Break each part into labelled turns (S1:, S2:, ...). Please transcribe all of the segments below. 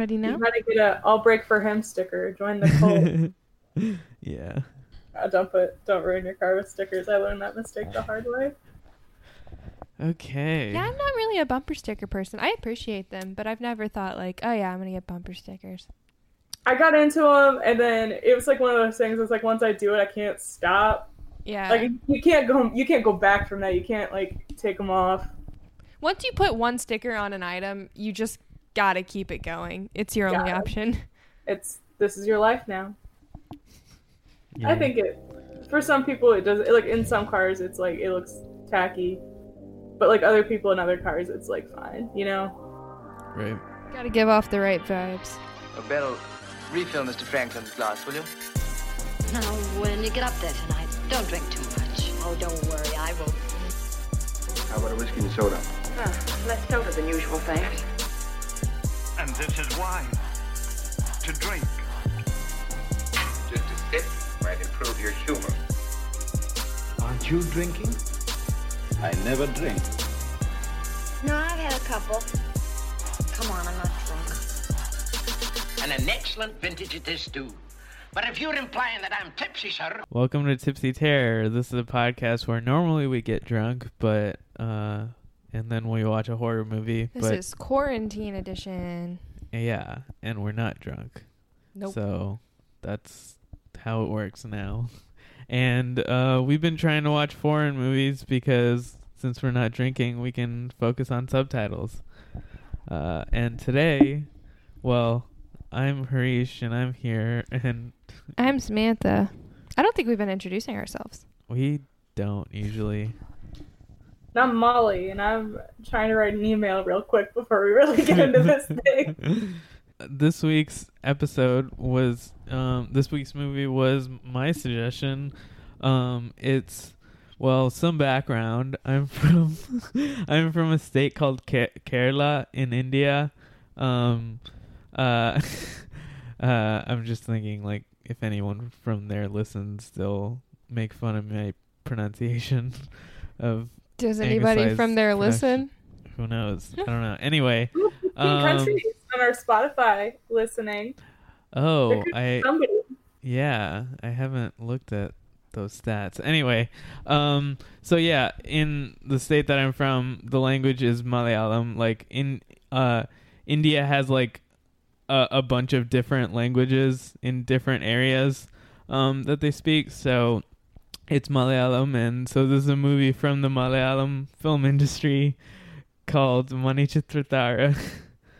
S1: Ready now?
S2: You gotta get a "I'll break for him" sticker. Join the cult.
S1: yeah.
S2: Uh, don't put, don't ruin your car with stickers. I learned that mistake the hard way.
S1: Okay.
S3: Yeah, I'm not really a bumper sticker person. I appreciate them, but I've never thought like, oh yeah, I'm gonna get bumper stickers.
S2: I got into them, and then it was like one of those things. It's like once I do it, I can't stop.
S3: Yeah.
S2: Like you can't go, you can't go back from that. You can't like take them off.
S3: Once you put one sticker on an item, you just gotta keep it going. It's your only
S2: Got it.
S3: option.
S2: It's this is your life now.
S1: Yeah.
S2: I think it for some people it does like in some cars it's like it looks tacky, but like other people in other cars it's like fine, you know.
S1: Right.
S3: gotta give off the right vibes.
S4: Oh, Beryl, refill Mr. Franklin's glass, will you?
S5: Now, when you get up there tonight, don't drink too much. Oh, don't worry, I won't.
S6: How about a whiskey and soda?
S5: Ah, less soda than usual, thanks.
S7: And this is wine. To drink.
S6: Just a sip might improve your humor.
S7: Aren't you drinking?
S6: I never drink.
S5: No, I've had a couple. Come on, I'm not drunk.
S8: And an excellent vintage it is, too. But if you're implying that I'm tipsy, sir,
S1: Welcome to Tipsy Terror. This is a podcast where normally we get drunk, but uh and then we watch a horror movie,
S3: This
S1: but
S3: is quarantine edition.
S1: yeah, and we're not drunk.
S3: Nope.
S1: So that's how it works now. And uh, we've been trying to watch foreign movies because since we're not drinking, we can focus on subtitles. Uh, and today, well, I'm Hareesh and I'm here, and
S3: I'm Samantha. I don't think we've been introducing ourselves.
S1: we don't usually.
S2: And I'm Molly, and I'm trying to write an email real quick before we really get into this thing.
S1: this week's episode was um this week's movie was my suggestion. Um it's well some background. I'm from i'm from a state called Ke- kerala in india. Um uh uh i'm just thinking like if anyone from there listens they'll make fun of my pronunciation of
S3: Does anybody from there
S1: production.
S3: listen?
S1: who knows i don't know anyway
S2: Fifteen
S1: Um,
S2: countries on our Spotify listening.
S1: oh
S2: There could be
S1: i
S2: somebody.
S1: Yeah, I haven't looked at those stats. Anyway, um, so yeah, in the state that I'm from, the language is Malayalam. Like in uh, India has like a, a bunch of different languages in different areas um, that they speak. So it's Malayalam, and so this is a movie from the Malayalam film industry called Manichitrathazhu.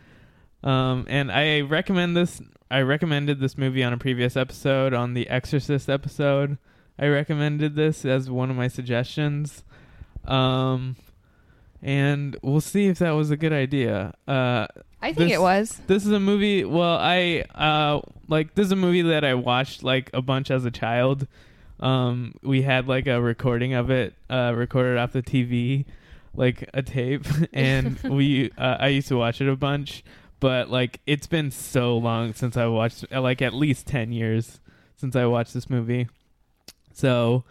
S1: um, and I recommend this I recommended this movie on a previous episode, on the Exorcist episode. I recommended this as one of my suggestions. Um, and we'll see if that was a good idea. Uh,
S3: I think
S1: This-
S3: it was.
S1: this is a movie. Well, I uh like this is a movie that I watched like a bunch as a child. Um, we had like a recording of it, uh, recorded off the TV, like a tape, and we uh, I used to watch it a bunch. But like it's been so long since I watched, uh, like at least ten years since I watched this movie. So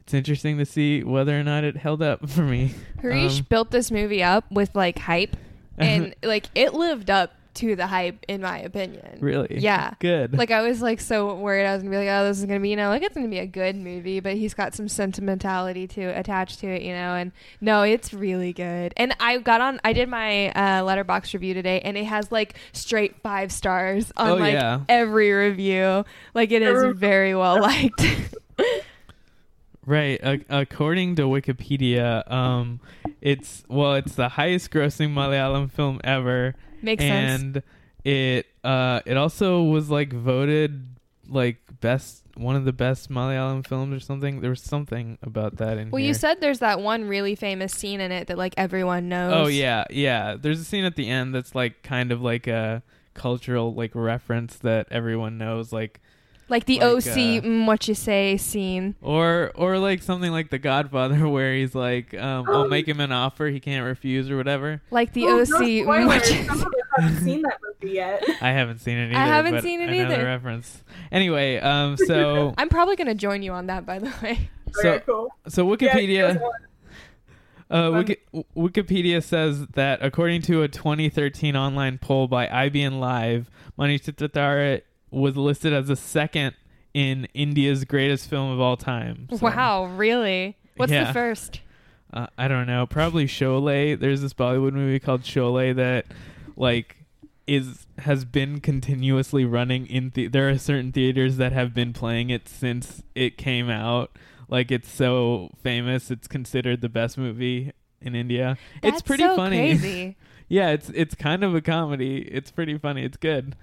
S1: it's interesting to see whether or not it held up for me.
S3: Hareesh
S1: Um,
S3: built this movie up with like hype, and like it lived up to the hype in my opinion.
S1: Really?
S3: Yeah.
S1: Good.
S3: Like I was like so worried I was gonna be like, oh, this is gonna be you know like it's gonna be a good movie, but he's got some sentimentality to attached to it, you know. And no, it's really good. And I got on, I did my uh, Letterboxd review today, and it has like straight five stars on
S1: Oh,
S3: like
S1: yeah.
S3: every review. Like it is very well liked.
S1: Right. ac according to Wikipedia, um, it's well, it's the highest grossing Malayalam film ever,
S3: Makes sense.
S1: and it uh, it also was like voted like best one of the best Malayalam films or something. There was something about that in
S3: Well,
S1: here.
S3: you said there's that one really famous scene in it that like everyone knows.
S1: Oh yeah, yeah. There's a scene at the end that's like kind of like a cultural like reference that everyone knows, like
S3: like the
S1: like,
S3: OC
S1: uh,
S3: mm, what you say scene.
S1: or or like something like The Godfather, where he's like, um, I'll make him an offer he can't refuse or whatever.
S3: Like the
S2: Oh,
S3: OC.
S2: no
S3: mm, what you-
S2: Some of haven't seen that movie yet.
S1: I haven't seen it either.
S3: I haven't
S1: but
S3: seen it
S1: I know the
S3: either.
S1: reference. Anyway, um, so
S3: I'm probably gonna join you on that, by the way.
S1: so
S2: okay, cool.
S1: so Wikipedia.
S2: here's one.
S1: Uh, Wiki- Wikipedia says that according to a 2013 online poll by IBN Live, Manichitrathazhu was listed as the second in India's greatest film of all time. So,
S3: Wow, really? What's
S1: Yeah.
S3: the first?
S1: Uh, I don't know. Probably Sholay. There's this Bollywood movie called Sholay that, like, is has been continuously running in. The- there are certain theaters that have been playing it since it came out. Like, it's so famous. It's considered the best movie in India.
S3: That's
S1: it's pretty
S3: so
S1: funny. Yeah, it's it's kind of a comedy. It's pretty funny. It's good.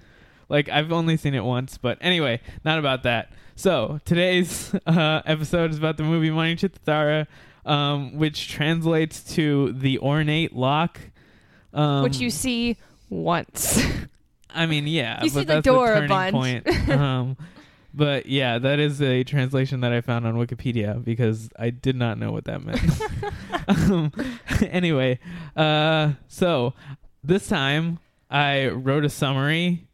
S1: Like I've only seen it once, but anyway, not about that. So today's uh, episode is about the movie Manichitrathazhu, um, which translates to the ornate lock. Um,
S3: Which you see once.
S1: I mean, yeah,
S3: You
S1: but
S3: see the door a
S1: the turning
S3: bunch.
S1: point. um, but yeah, that is a translation that I found on Wikipedia because I did not know what that meant. um, anyway, uh, so this time I wrote a summary,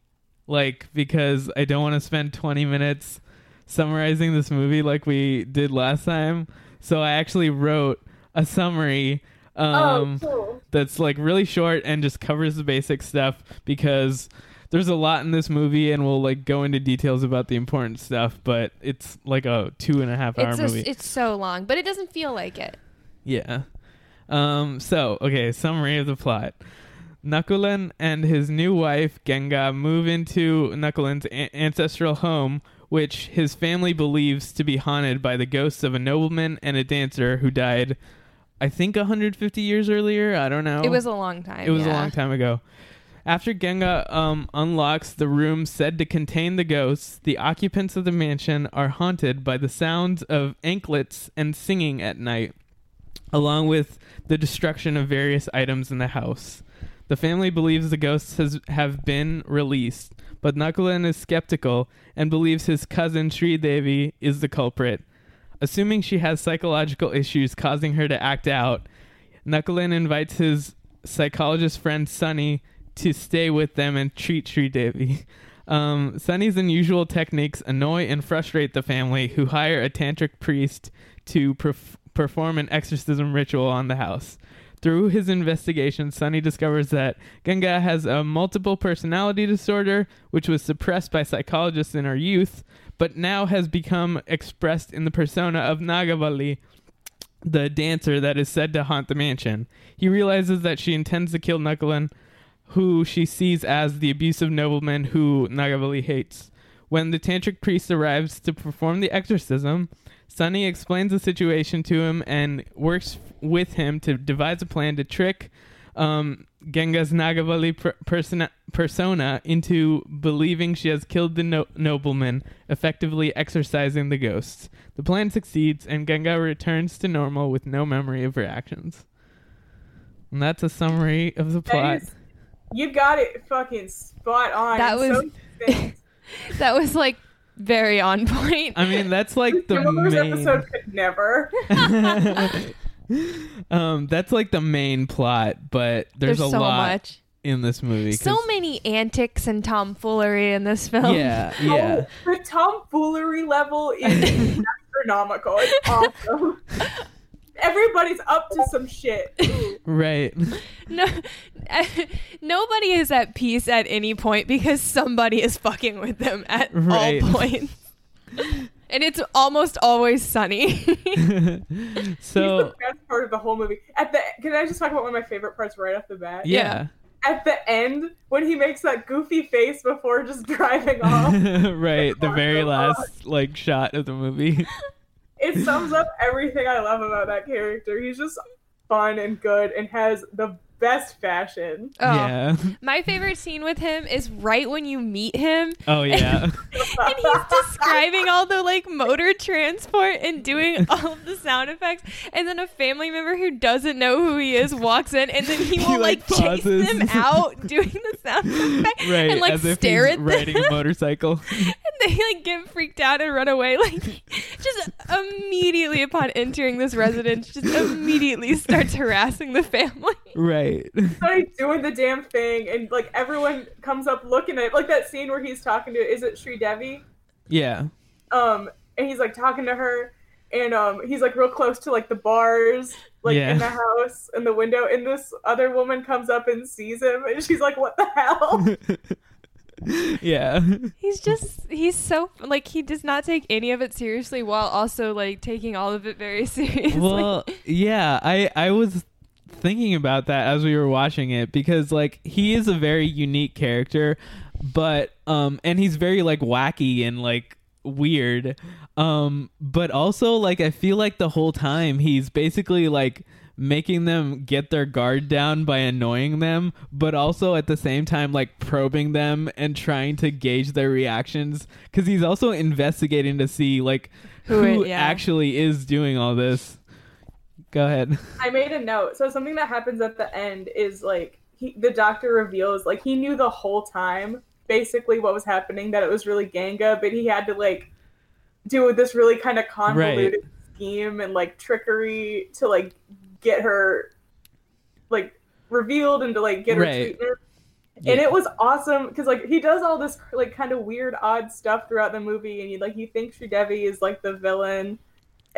S1: like because I don't want to spend 20 minutes summarizing this movie like we did last time. So I actually wrote a summary. Um,
S2: oh, cool.
S1: that's like really short and just covers the basic stuff because there's a lot in this movie and we'll like go into details about the important stuff but it's like a two and a half hour
S3: it's
S1: movie
S3: it's so long, but it doesn't feel like it.
S1: yeah um so okay summary of the plot Nakulan and his new wife Ganga move into Nakulan's a- ancestral home which his family believes to be haunted by the ghosts of a nobleman and a dancer who died I think 150 years earlier I don't know
S3: It was a long time.
S1: it was a long time ago. After Ganga um, unlocks the room said to contain the ghosts, the occupants of the mansion are haunted by the sounds of anklets and singing at night, along with the destruction of various items in the house. The family believes the ghosts has, have been released, but Nakulan is skeptical and believes his cousin Sri Devi is the culprit. Assuming she has psychological issues causing her to act out, Nakulan invites his psychologist friend Sunny to stay with them and treat Sri Devi. Um, Sunny's unusual techniques annoy and frustrate the family, who hire a tantric priest to perf- perform an exorcism ritual on the house. Through his investigation, Sunny discovers that Ganga has a multiple personality disorder, which was suppressed by psychologists in her youth, but now has become expressed in the persona of Nagavalli, the dancer that is said to haunt the mansion. He realizes that she intends to kill Nakulan, who she sees as the abusive nobleman who Nagavalli hates. When the tantric priest arrives to perform the exorcism, Sunny explains the situation to him and works with him to devise a plan to trick um, Ganga's Nagavalli per- persona, persona into believing she has killed the no- nobleman, effectively exorcising the ghosts. The plan succeeds, and Ganga returns to normal with no memory of her actions. And that's a summary of the plot.
S2: is- you got it fucking spot on.
S3: That was-
S2: succinct.
S3: That was like very on point.
S1: I mean, that's like the
S2: Kim Willer's
S1: main.
S2: episode could never.
S1: um, that's like the main plot, but there's,
S3: There's
S1: a
S3: so
S1: lot
S3: much.
S1: in this movie.
S3: So many antics and tomfoolery in this film.
S1: Yeah, yeah.
S2: Oh, the tomfoolery level is astronomical. It's awesome. Everybody's up to some shit.
S1: Right.
S3: No, nobody is at peace at any point because somebody is fucking with them at
S1: Right.
S3: all points. and it's almost always Sunny.
S2: He's
S1: so
S2: the best part of the whole movie. At the can I just talk about one of my favorite parts right off the bat?
S1: yeah.
S2: At the end, when he makes that goofy face before just driving off,
S1: right. The very last like shot of the movie.
S2: It sums up everything I love about that character. He's just fun and good and has the best fashion.
S3: Oh,
S1: Yeah.
S3: My favorite scene with him is right when you meet him
S1: Oh yeah.
S3: and he's describing all the like motor transport and doing all of the sound effects and then a family member who doesn't know who he is walks in and then he will
S1: He,
S3: like,
S1: like,
S3: chase
S1: pauses.
S3: them out doing the sound effect
S1: right.
S3: and like
S1: as if
S3: stare
S1: he's
S3: at them
S1: riding a motorcycle.
S3: and they like get freaked out and run away like just immediately upon entering this residence just immediately starts harassing the family
S1: right.
S2: Started doing the damn thing, and like everyone comes up looking at like that scene where he's talking to is it Sri Devi?
S1: Yeah.
S2: Um, and he's like talking to her, and um he's like real close to like the bars like
S1: Yeah.
S2: in the house in the window and this other woman comes up and sees him and she's like what the hell
S1: yeah.
S3: He's just he's so like he does not take any of it seriously while also like taking all of it very seriously.
S1: well, yeah, I I was thinking about that as we were watching it because like he is a very unique character, but um and he's very like wacky and like weird. Um but also like I feel like the whole time he's basically like making them get their guard down by annoying them, but also at the same time like probing them and trying to gauge their reactions cuz he's also investigating to see like
S3: Who
S1: who,
S3: yeah.
S1: actually is doing all this. Go ahead.
S2: i made a note so something that happens at the end is like he, the doctor reveals like he knew the whole time basically what was happening that it was really ganga but he had to like do this really kind of convoluted scheme and like trickery to like get her like revealed and to like get her
S1: Right.
S2: treatment and it was awesome because like he does all this like kind of weird odd stuff throughout the movie and you like you think Devi is like the villain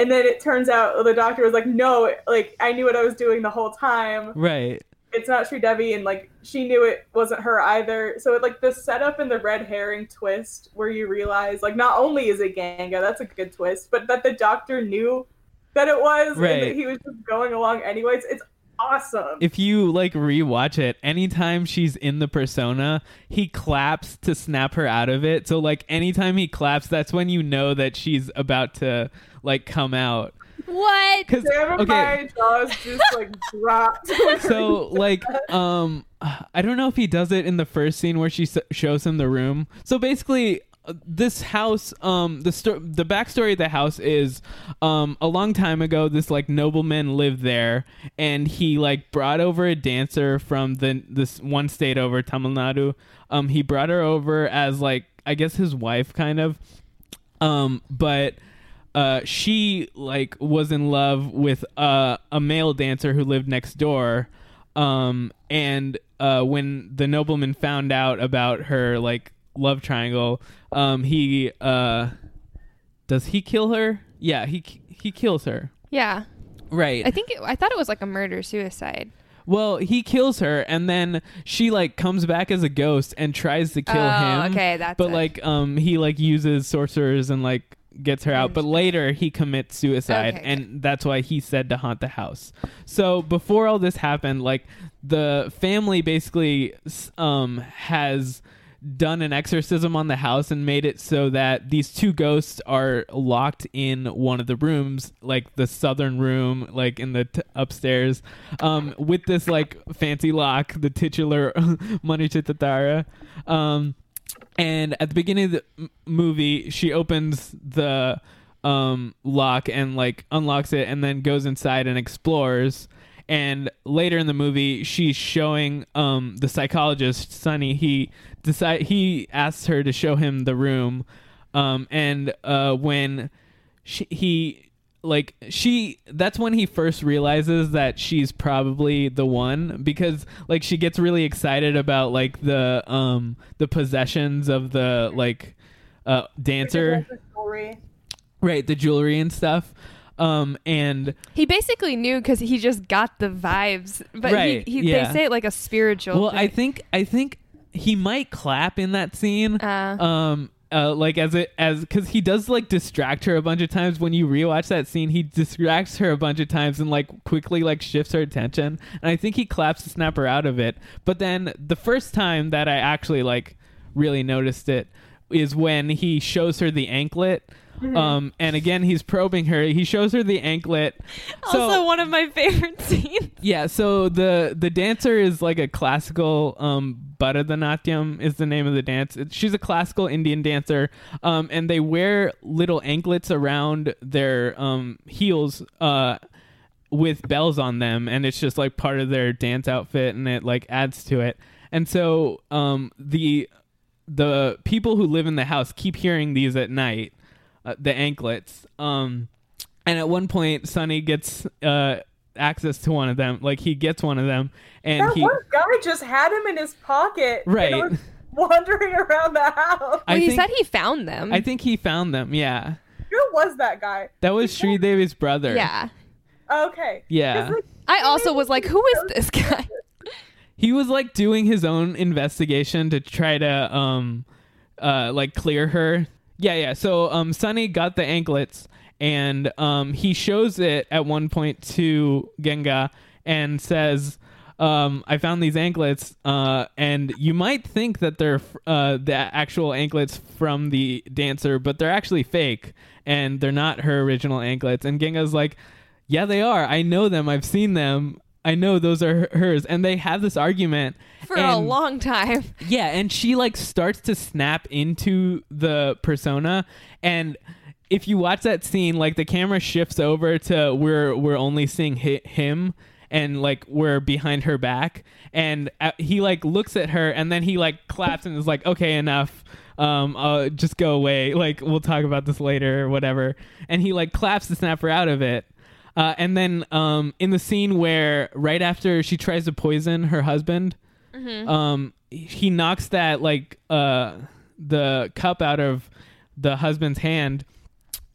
S2: and then it turns out the doctor was like no like i knew what i was doing the whole time.
S1: Right.
S2: it's not Sri Devi and like she knew it wasn't her either. So it, like the setup and the red herring twist where you realize like not only is it ganga that's a good twist but that the doctor knew that it was and that he was just going along anyways. It's awesome.
S1: If you like rewatch it, anytime she's in the persona, he claps to snap her out of it. So like anytime he claps, that's when you know that she's about to like come out.
S3: what?
S1: Cuz okay,
S2: jaws just like dropped.
S1: so like um i don't know if he does it in the first scene where she s- shows him the room so basically uh, this house um the sto- the backstory of the house is um a long time ago this like nobleman lived there and he like brought over a dancer from the this one state over tamil nadu um he brought her over as like i guess his wife kind of um but uh she like was in love with uh, a male dancer who lived next door um and uh when the nobleman found out about her like love triangle um he uh does he kill her yeah he he kills her
S3: Yeah.
S1: right
S3: I think it, I thought it was like a murder suicide.
S1: well he kills her and then she like comes back as a ghost and tries to kill
S3: Oh,
S1: him
S3: okay, that's
S1: but
S3: it.
S1: like um he like uses sorcerers and like gets her out but later he commits suicide
S3: Okay,
S1: and that's why he's said to haunt the house. So before all this happened like the family basically um has done an exorcism on the house and made it so that these two ghosts are locked in one of the rooms like the southern room like in the t- upstairs um with this like fancy lock the titular money Manichitrathazhu um and at the beginning of the m- movie she opens the um lock and like unlocks it and then goes inside and explores. And later in the movie she's showing um the psychologist Sunny he decide he asks her to show him the room. Um and uh when she, he like she that's when he first realizes that she's probably the one because like she gets really excited about like the um the possessions of the like uh dancer
S2: Jewelry.
S1: right the jewelry and stuff um and
S3: He basically knew because he just got the vibes. But
S1: Right,
S3: he, he
S1: yeah.
S3: they say it like a spiritual.
S1: well
S3: thing.
S1: i think i think he might clap in that scene
S3: Uh.
S1: um uh, like as it as because he does like distract her a bunch of times. When you rewatch that scene he distracts her a bunch of times and like quickly like shifts her attention. And i think he claps the snapper out of it. But then the first time that i actually like really noticed it is when he shows her the anklet um and again he's probing her he shows her the anklet so
S3: also one of my favorite scenes.
S1: yeah, so the the dancer is like a classical um Bharatanatyam is the name of the dance. It- She's a classical Indian dancer um and they wear little anklets around their um heels uh with bells on them and it's just like part of their dance outfit and it like adds to it. And so um the the people who live in the house keep hearing these at night, uh, the anklets. Um and at one point Sunny gets uh access to one of them like he gets one of them and
S2: That
S1: he
S2: one guy just had him in his pocket. and
S1: Right.
S2: was wandering around the house.
S1: I
S3: Well, he
S1: think,
S3: said he found them.
S1: I think he found them yeah
S2: Who was that guy?
S1: That was Sri Devi's brother.
S3: Yeah.
S2: Okay.
S1: Yeah.
S2: like,
S3: I also was like, who is this guy?
S1: He was like doing his own investigation to try to um uh like clear her. Yeah, yeah. So um Sunny got the anklets and um he shows it at one point to Ganga and says um, I found these anklets, uh, and you might think that they're uh, the actual anklets from the dancer, but they're actually fake, and they're not her original anklets. And Ganga's like, "Yeah, they are. I know them. I've seen them. I know those are hers." And they have this argument
S3: For a long time.
S1: yeah, and she like starts to snap into the persona. And if you watch that scene like the camera shifts over to where we're only seeing hi- him and like we're behind her back. And uh, he like looks at her and then he like claps and is like okay enough. Um uh just go away. Like we'll talk about this later or whatever. And he like claps to snap her out of it uh, and then um in the scene where right after she tries to poison her husband um he knocks that like uh the cup out of the husband's hand.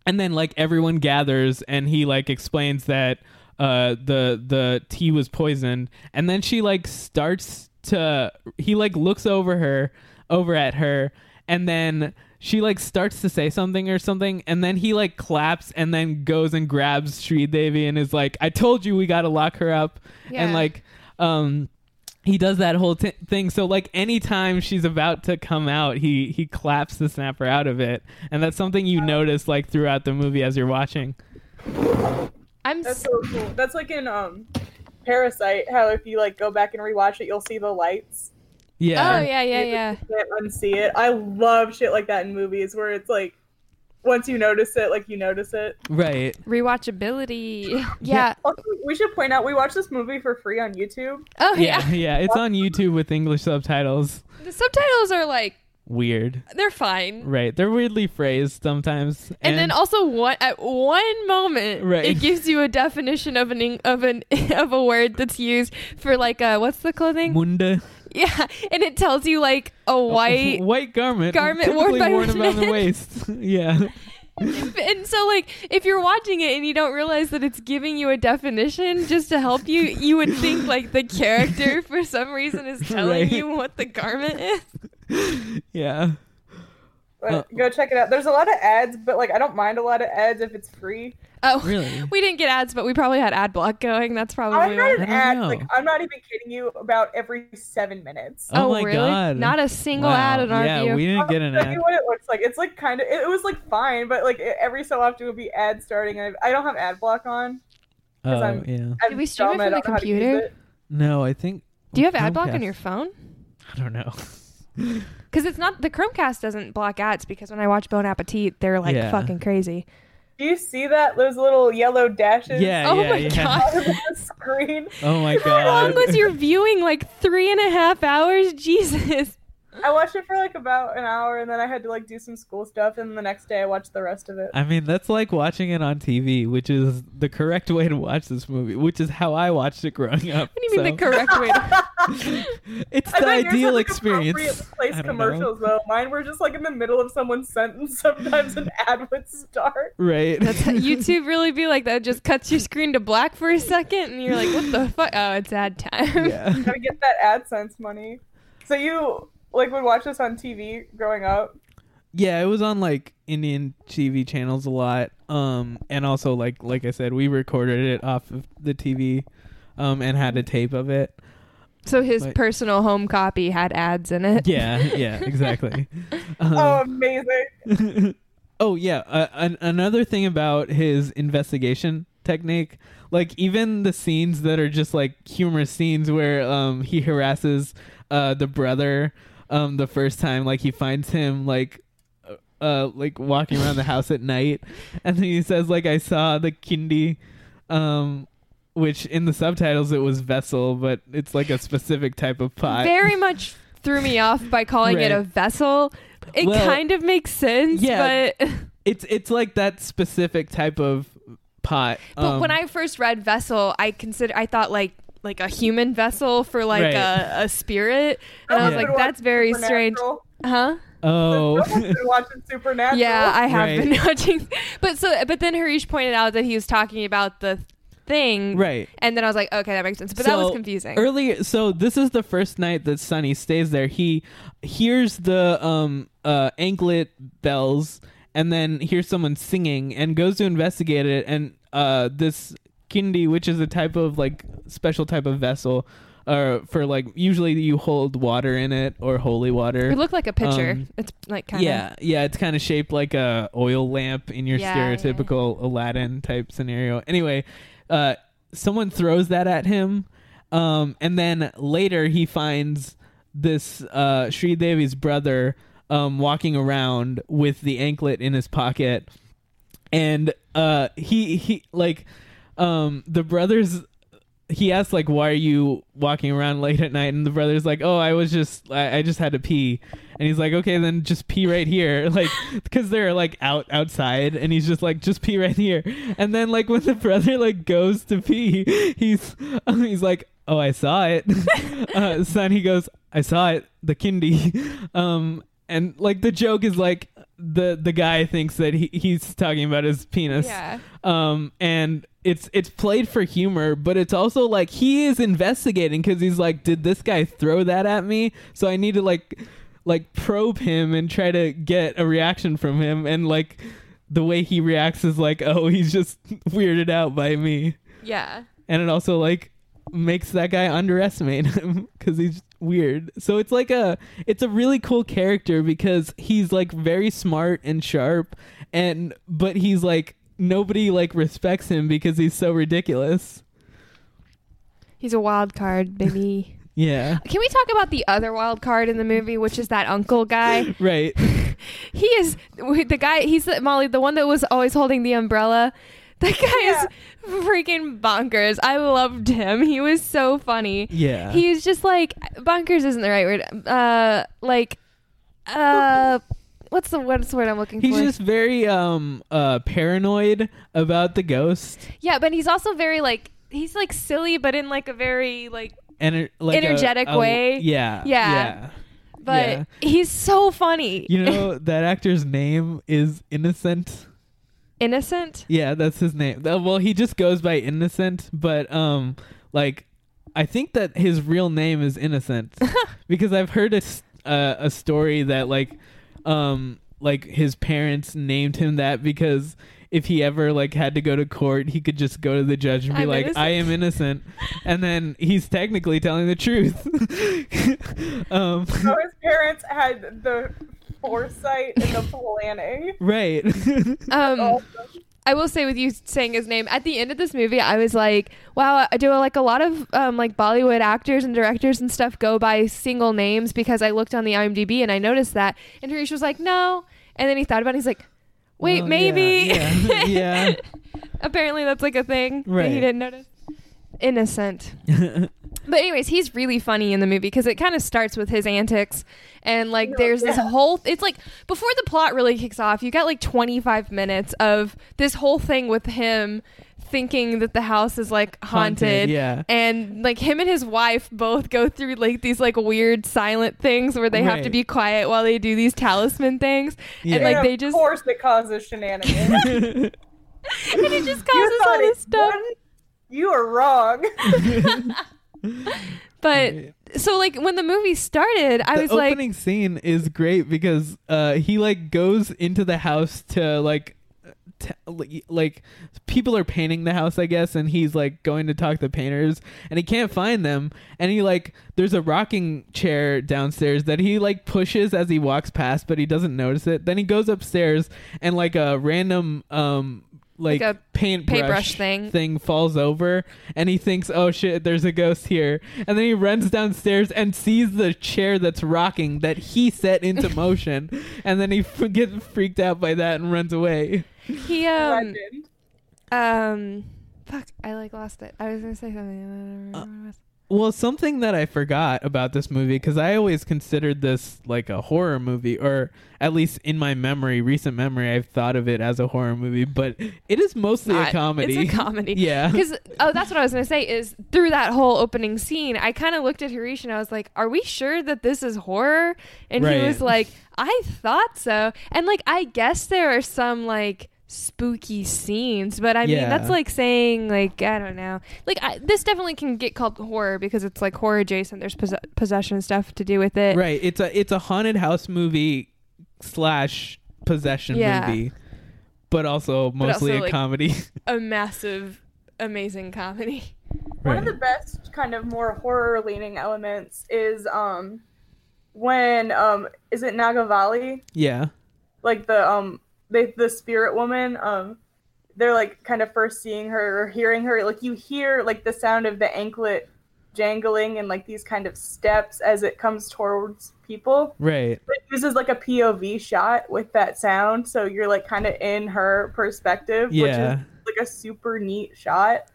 S1: And then like everyone gathers and he like explains that uh the the tea was poisoned. And then she like starts to he like looks over her over at her. And then she like starts to say something or something and then he like claps and then goes and grabs Sri Devi and is like I told you we got to lock her up
S3: yeah.
S1: and like um he does that whole t- thing so like anytime she's about to come out he he claps the snapper out of it and that's something you notice like throughout the movie as you're watching
S3: I'm
S2: That's so cool. That's like in um Parasite, how if you like go back and rewatch it, you'll see the lights.
S1: Yeah
S3: Oh yeah, yeah, yeah.
S2: You can't unsee it. I love shit like that in movies where it's like once you notice it, like you notice it.
S1: right
S3: Rewatchability. Yeah.
S2: Also, we should point out we watched this movie for free on YouTube.
S3: Oh
S1: yeah
S3: yeah.
S1: yeah it's on youtube with english subtitles
S3: The subtitles are like
S1: weird
S3: they're fine.
S1: right they're weirdly phrased sometimes
S3: And, then also one at one moment
S1: Right.
S3: it gives you a definition of an of an of a word that's used for like uh what's the clothing?
S1: munda
S3: yeah, and it tells you like a white
S1: white garment
S3: garment worn by
S1: worn around the waist. Yeah.
S3: And so like if you're watching it and you don't realize that it's giving you a definition just to help you you would think like the character for some reason is telling
S1: Right.
S3: you what the garment is.
S1: Yeah
S2: But
S1: Uh,
S2: go check it out. There's a lot of ads, but like I don't mind a lot of ads if it's free.
S3: oh
S1: Really?
S3: we didn't get ads but we probably had ad block going that's probably
S2: I'm not
S3: why.
S2: an
S1: I don't
S2: ad.
S1: know.
S2: Like I'm not even kidding you. About every seven minutes.
S1: Oh
S3: oh,
S1: my
S3: really
S1: God.
S3: not a single
S1: Wow.
S3: ad in our
S1: yeah
S3: view
S1: we didn't get an
S2: I'll tell
S1: ad
S2: you what it looks like. It's like kind of. It, it was like fine, but like it, every so often it would be ads starting. And I, I don't have ad block on.
S1: oh
S2: I'm-
S1: yeah
S2: I'm
S3: Did we stream
S2: dumb,
S3: it
S2: I
S3: from the
S2: don't know how to use
S3: computer?
S1: no i think
S3: do you have ad block on your phone
S1: i don't know
S3: because it's not the chromecast doesn't block ads because when i watch bon appetit they're like
S1: Yeah.
S3: fucking crazy
S2: Do you see that? Those little yellow dashes.
S1: yeah
S3: oh
S1: yeah
S3: my
S1: yeah
S3: god
S2: on the screen.
S1: oh my god.
S3: how long
S1: god
S3: was your viewing like three and a half hours jesus
S2: I watched it for like about an hour, and then I had to like do some school stuff, and the next day I watched the rest of it.
S1: I mean, that's like watching it on TV, which is the correct way to watch this movie, which is how I watched it growing up.
S3: what do you mean the
S1: so-
S3: correct way to
S1: it's
S2: I
S1: the ideal
S2: had, like,
S1: experience.
S2: appropriate Place
S1: I don't know.
S2: commercials though. Mine were just like in the middle of someone's sentence. Sometimes an ad would start.
S1: Right.
S3: That's YouTube really be like that. Just cuts your screen to black for a second, and you're like, "What the fuck?" Oh, it's ad time.
S1: yeah.
S2: Gotta get that AdSense money. So you like would watch this on TV growing up?
S1: Yeah, it was on like Indian TV channels a lot. Um and also like like I said, we recorded it off of the TV um and had a tape of it.
S3: So his
S1: Like-
S3: personal home copy had ads in it.
S1: Yeah, yeah, exactly. Um,
S2: Oh, amazing!
S1: Oh yeah, uh, an- another thing about his investigation technique, like even the scenes that are just like humorous scenes where um he harasses uh the brother um the first time like he finds him like uh, uh like walking around the house at night and then he says like I saw the kindi um which in the subtitles it was vessel but it's like a specific type of pot.
S3: Very much threw me off by calling it a vessel. It
S1: Well,
S3: kind of makes sense,
S1: yeah.
S3: but
S1: it's it's like that specific type of pot.
S3: but
S1: um,
S3: when I first read vessel, I consider I thought like like a human vessel for like
S1: Right.
S3: a, a spirit, and I was like, that's very strange,
S2: Supernatural.
S3: huh?
S1: Oh,
S2: I've been watching Supernatural.
S3: Yeah, I have
S1: Right.
S3: been watching. But so, but then Hareesh pointed out that he was talking about the thing,
S1: right.
S3: And then I was like, okay, that makes sense. But that was confusing.
S1: Early, so this is the first night that Sunny stays there. He hears the um uh anklet bells, and then hears someone singing, and goes to investigate it. And uh, this kindi, which is a type of like special type of vessel, uh, for like usually you hold water in it or holy water.
S3: it looked like a pitcher.
S1: Um,
S3: it's like kind of
S1: yeah, yeah, it's kind of shaped like a oil lamp in your
S3: Yeah, yeah,
S1: stereotypical Aladdin type scenario. Anyway, uh, someone throws that at him, um, and then later he finds this uh, Sri Devi's brother um, walking around with the anklet in his pocket, and uh, he he like um, the brothers he asks like why are you walking around late at night? And the brother's like oh i was just i, I just had to pee. And he's like okay then just pee right here. Like because they're like out outside. And he's just like just pee right here. And then like when the brother like goes to pee he's he's like oh i saw it. Uh, son he goes i saw it. The kindi. Um and like the joke is like the the guy thinks that he, he's talking about his penis
S3: Yeah.
S1: um and it's it's played for humor but it's also like he is investigating because he's like did this guy throw that at me so i need to like like probe him and try to get a reaction from him and like the way he reacts is like oh he's just weirded out by me
S3: Yeah.
S1: and it also like makes that guy underestimate him because he's weird so it's like a it's a really cool character because he's like very smart and sharp and but he's like nobody like respects him because he's so ridiculous
S3: He's a wild card, baby.
S1: yeah
S3: Can we talk about the other wild card in the movie, which is that uncle guy?
S1: right
S3: he is the guy. He's the, Molly, the one that was always holding the umbrella. That guy is freaking bonkers. I loved him. He was so funny.
S1: Yeah.
S3: He was just like bonkers isn't the right word. Uh, like, uh, what's the what's the word I'm looking
S1: he's
S3: for?
S1: He's just very um uh paranoid about the ghost
S3: yeah, but he's also very like he's like silly, but in like a very like
S1: and like a-
S3: Energetic
S1: a-
S3: way.
S1: yeah
S3: Yeah.
S1: yeah
S3: but
S1: Yeah.
S3: he's so funny.
S1: you know that actor's name is innocent
S3: innocent.
S1: Yeah, that's his name. Well, he just goes by Innocent, but um, like, I think that his real name is Innocent because I've heard a s- uh, a story that like, um, like his parents named him that because if he ever like had to go to court, he could just go to the judge and be
S3: I'm
S1: like, "I am innocent," and then he's technically telling the truth. um,
S2: So his parents had the foresight and the planning.
S1: right.
S3: Um, I will say with you saying his name at the end of this movie, I was like, wow, I do like a lot of um, like Bollywood actors and directors and stuff go by single names because I looked on the IMDb and I noticed that. And Hareesh was like, no. And then he thought about it. He's like, wait,
S1: Well,
S3: maybe.
S1: yeah, yeah, yeah.
S3: Apparently that's like a thing that
S1: Right.
S3: he didn't notice. Innocent. But anyways, he's really funny in the movie because it kind of starts with his antics, and like there's this
S2: yeah.
S3: whole. It's like before the plot really kicks off, you got like 25 minutes of this whole thing with him thinking that the house is like haunted,
S1: Haunted, yeah.
S3: and like him and his wife both go through like these like weird silent things where they have to be quiet while they do these talisman things,
S1: Yeah.
S3: and like
S2: And
S3: they
S2: of
S3: just
S2: course it causes shenanigans.
S3: and it just causes all this stuff.
S2: won? You are wrong.
S3: But so like when the movie started, I
S1: the
S3: was like,
S1: opening scene is great because uh he like goes into the house to like t- like- like people are painting the house i guess and he's like going to talk to painters and he can't find them and he like there's a rocking chair downstairs that he like pushes as he walks past but he doesn't notice it. Then he goes upstairs and like a random um like,
S3: Like a
S1: paintbrush
S3: paintbrush thing.
S1: thing falls over and he thinks oh shit there's a ghost here and then he runs downstairs and sees the chair that's rocking that he set into motion and then he f- gets freaked out by that and runs away
S3: he um
S2: Legend.
S3: um fuck, I like lost it. I was gonna say something.
S1: Well, something that I forgot about this movie because I always considered this like a horror movie, or at least in my memory, recent memory, I've thought of it as a horror movie, but it is mostly
S3: Not-
S1: a comedy.
S3: It's a comedy.
S1: yeah.
S3: Because oh, that's what I was gonna say. Is through that whole opening scene, I kind of looked at Hareesh and I was like, "Are we sure that this is horror?" And
S1: Right.
S3: he was like, "I thought so." And like, I guess there are some like spooky scenes, but I mean, that's like saying like I don't know. Like I, this definitely can get called horror because it's like horror adjacent. There's pos- possession stuff to do with it.
S1: Right. It's a it's a haunted house movie slash possession
S3: Yeah.
S1: movie, but also mostly
S3: also,
S1: a
S3: like-
S1: comedy.
S3: A massive, amazing comedy.
S2: One of the best kind of more horror leaning elements is um when um is it Nagavalli?
S1: yeah.
S2: Like the um they the spirit woman, um they're like kind of first seeing her or hearing her, like you hear like the sound of the anklet jangling and like these kind of steps as it comes towards people.
S1: Right.
S2: It uses like a POV shot with that sound, so you're like kind of in her perspective, which
S1: Yeah.
S2: is like a super neat shot.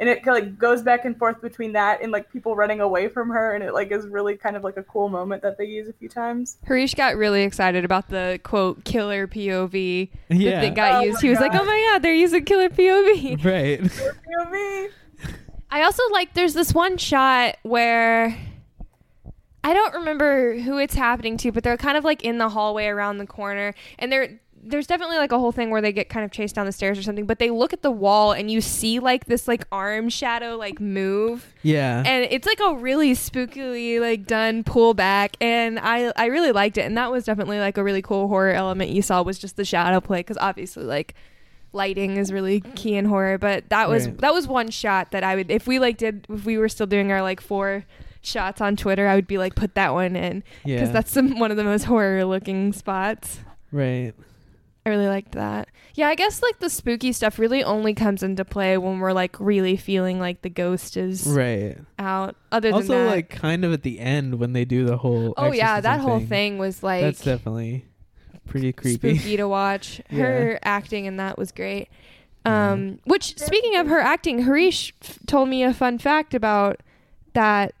S2: And it like goes back and forth between that and like people running away from her, and it like is really kind of like a cool moment that they use a few times.
S3: Hareesh got really excited about the quote killer POV
S1: Yeah.
S3: that got
S2: Oh
S3: used. He was like, "Oh my god, they're using killer POV."
S1: Right.
S2: POV.
S3: I also like there's this one shot where I don't remember who it's happening to, but they're kind of like in the hallway around the corner and they're there's definitely like a whole thing where they get kind of chased down the stairs or something, but they look at the wall and you see like this like arm shadow like move
S1: Yeah.
S3: and it's like a really spookily like done pullback and I I really liked it and that was definitely like a really cool horror element you saw was just the shadow play because obviously like lighting is really key in horror but that was
S1: Right.
S3: that was one shot that I would if we like did if we were still doing our like four shots on Twitter I would be like put that one in because
S1: Yeah.
S3: that's some, one of the most horror looking spots.
S1: right.
S3: I really liked that. Yeah, I guess like the spooky stuff really only comes into play when we're like really feeling like the ghost is
S1: Right.
S3: out. Other than
S1: Also, like kind of at the end when they do the whole.
S3: oh yeah, that
S1: exorcism
S3: whole thing was like
S1: That's definitely pretty creepy.
S3: spooky to watch.
S1: Yeah.
S3: Her acting in that was great. Um, which speaking of her acting, Hareesh f- told me a fun fact about that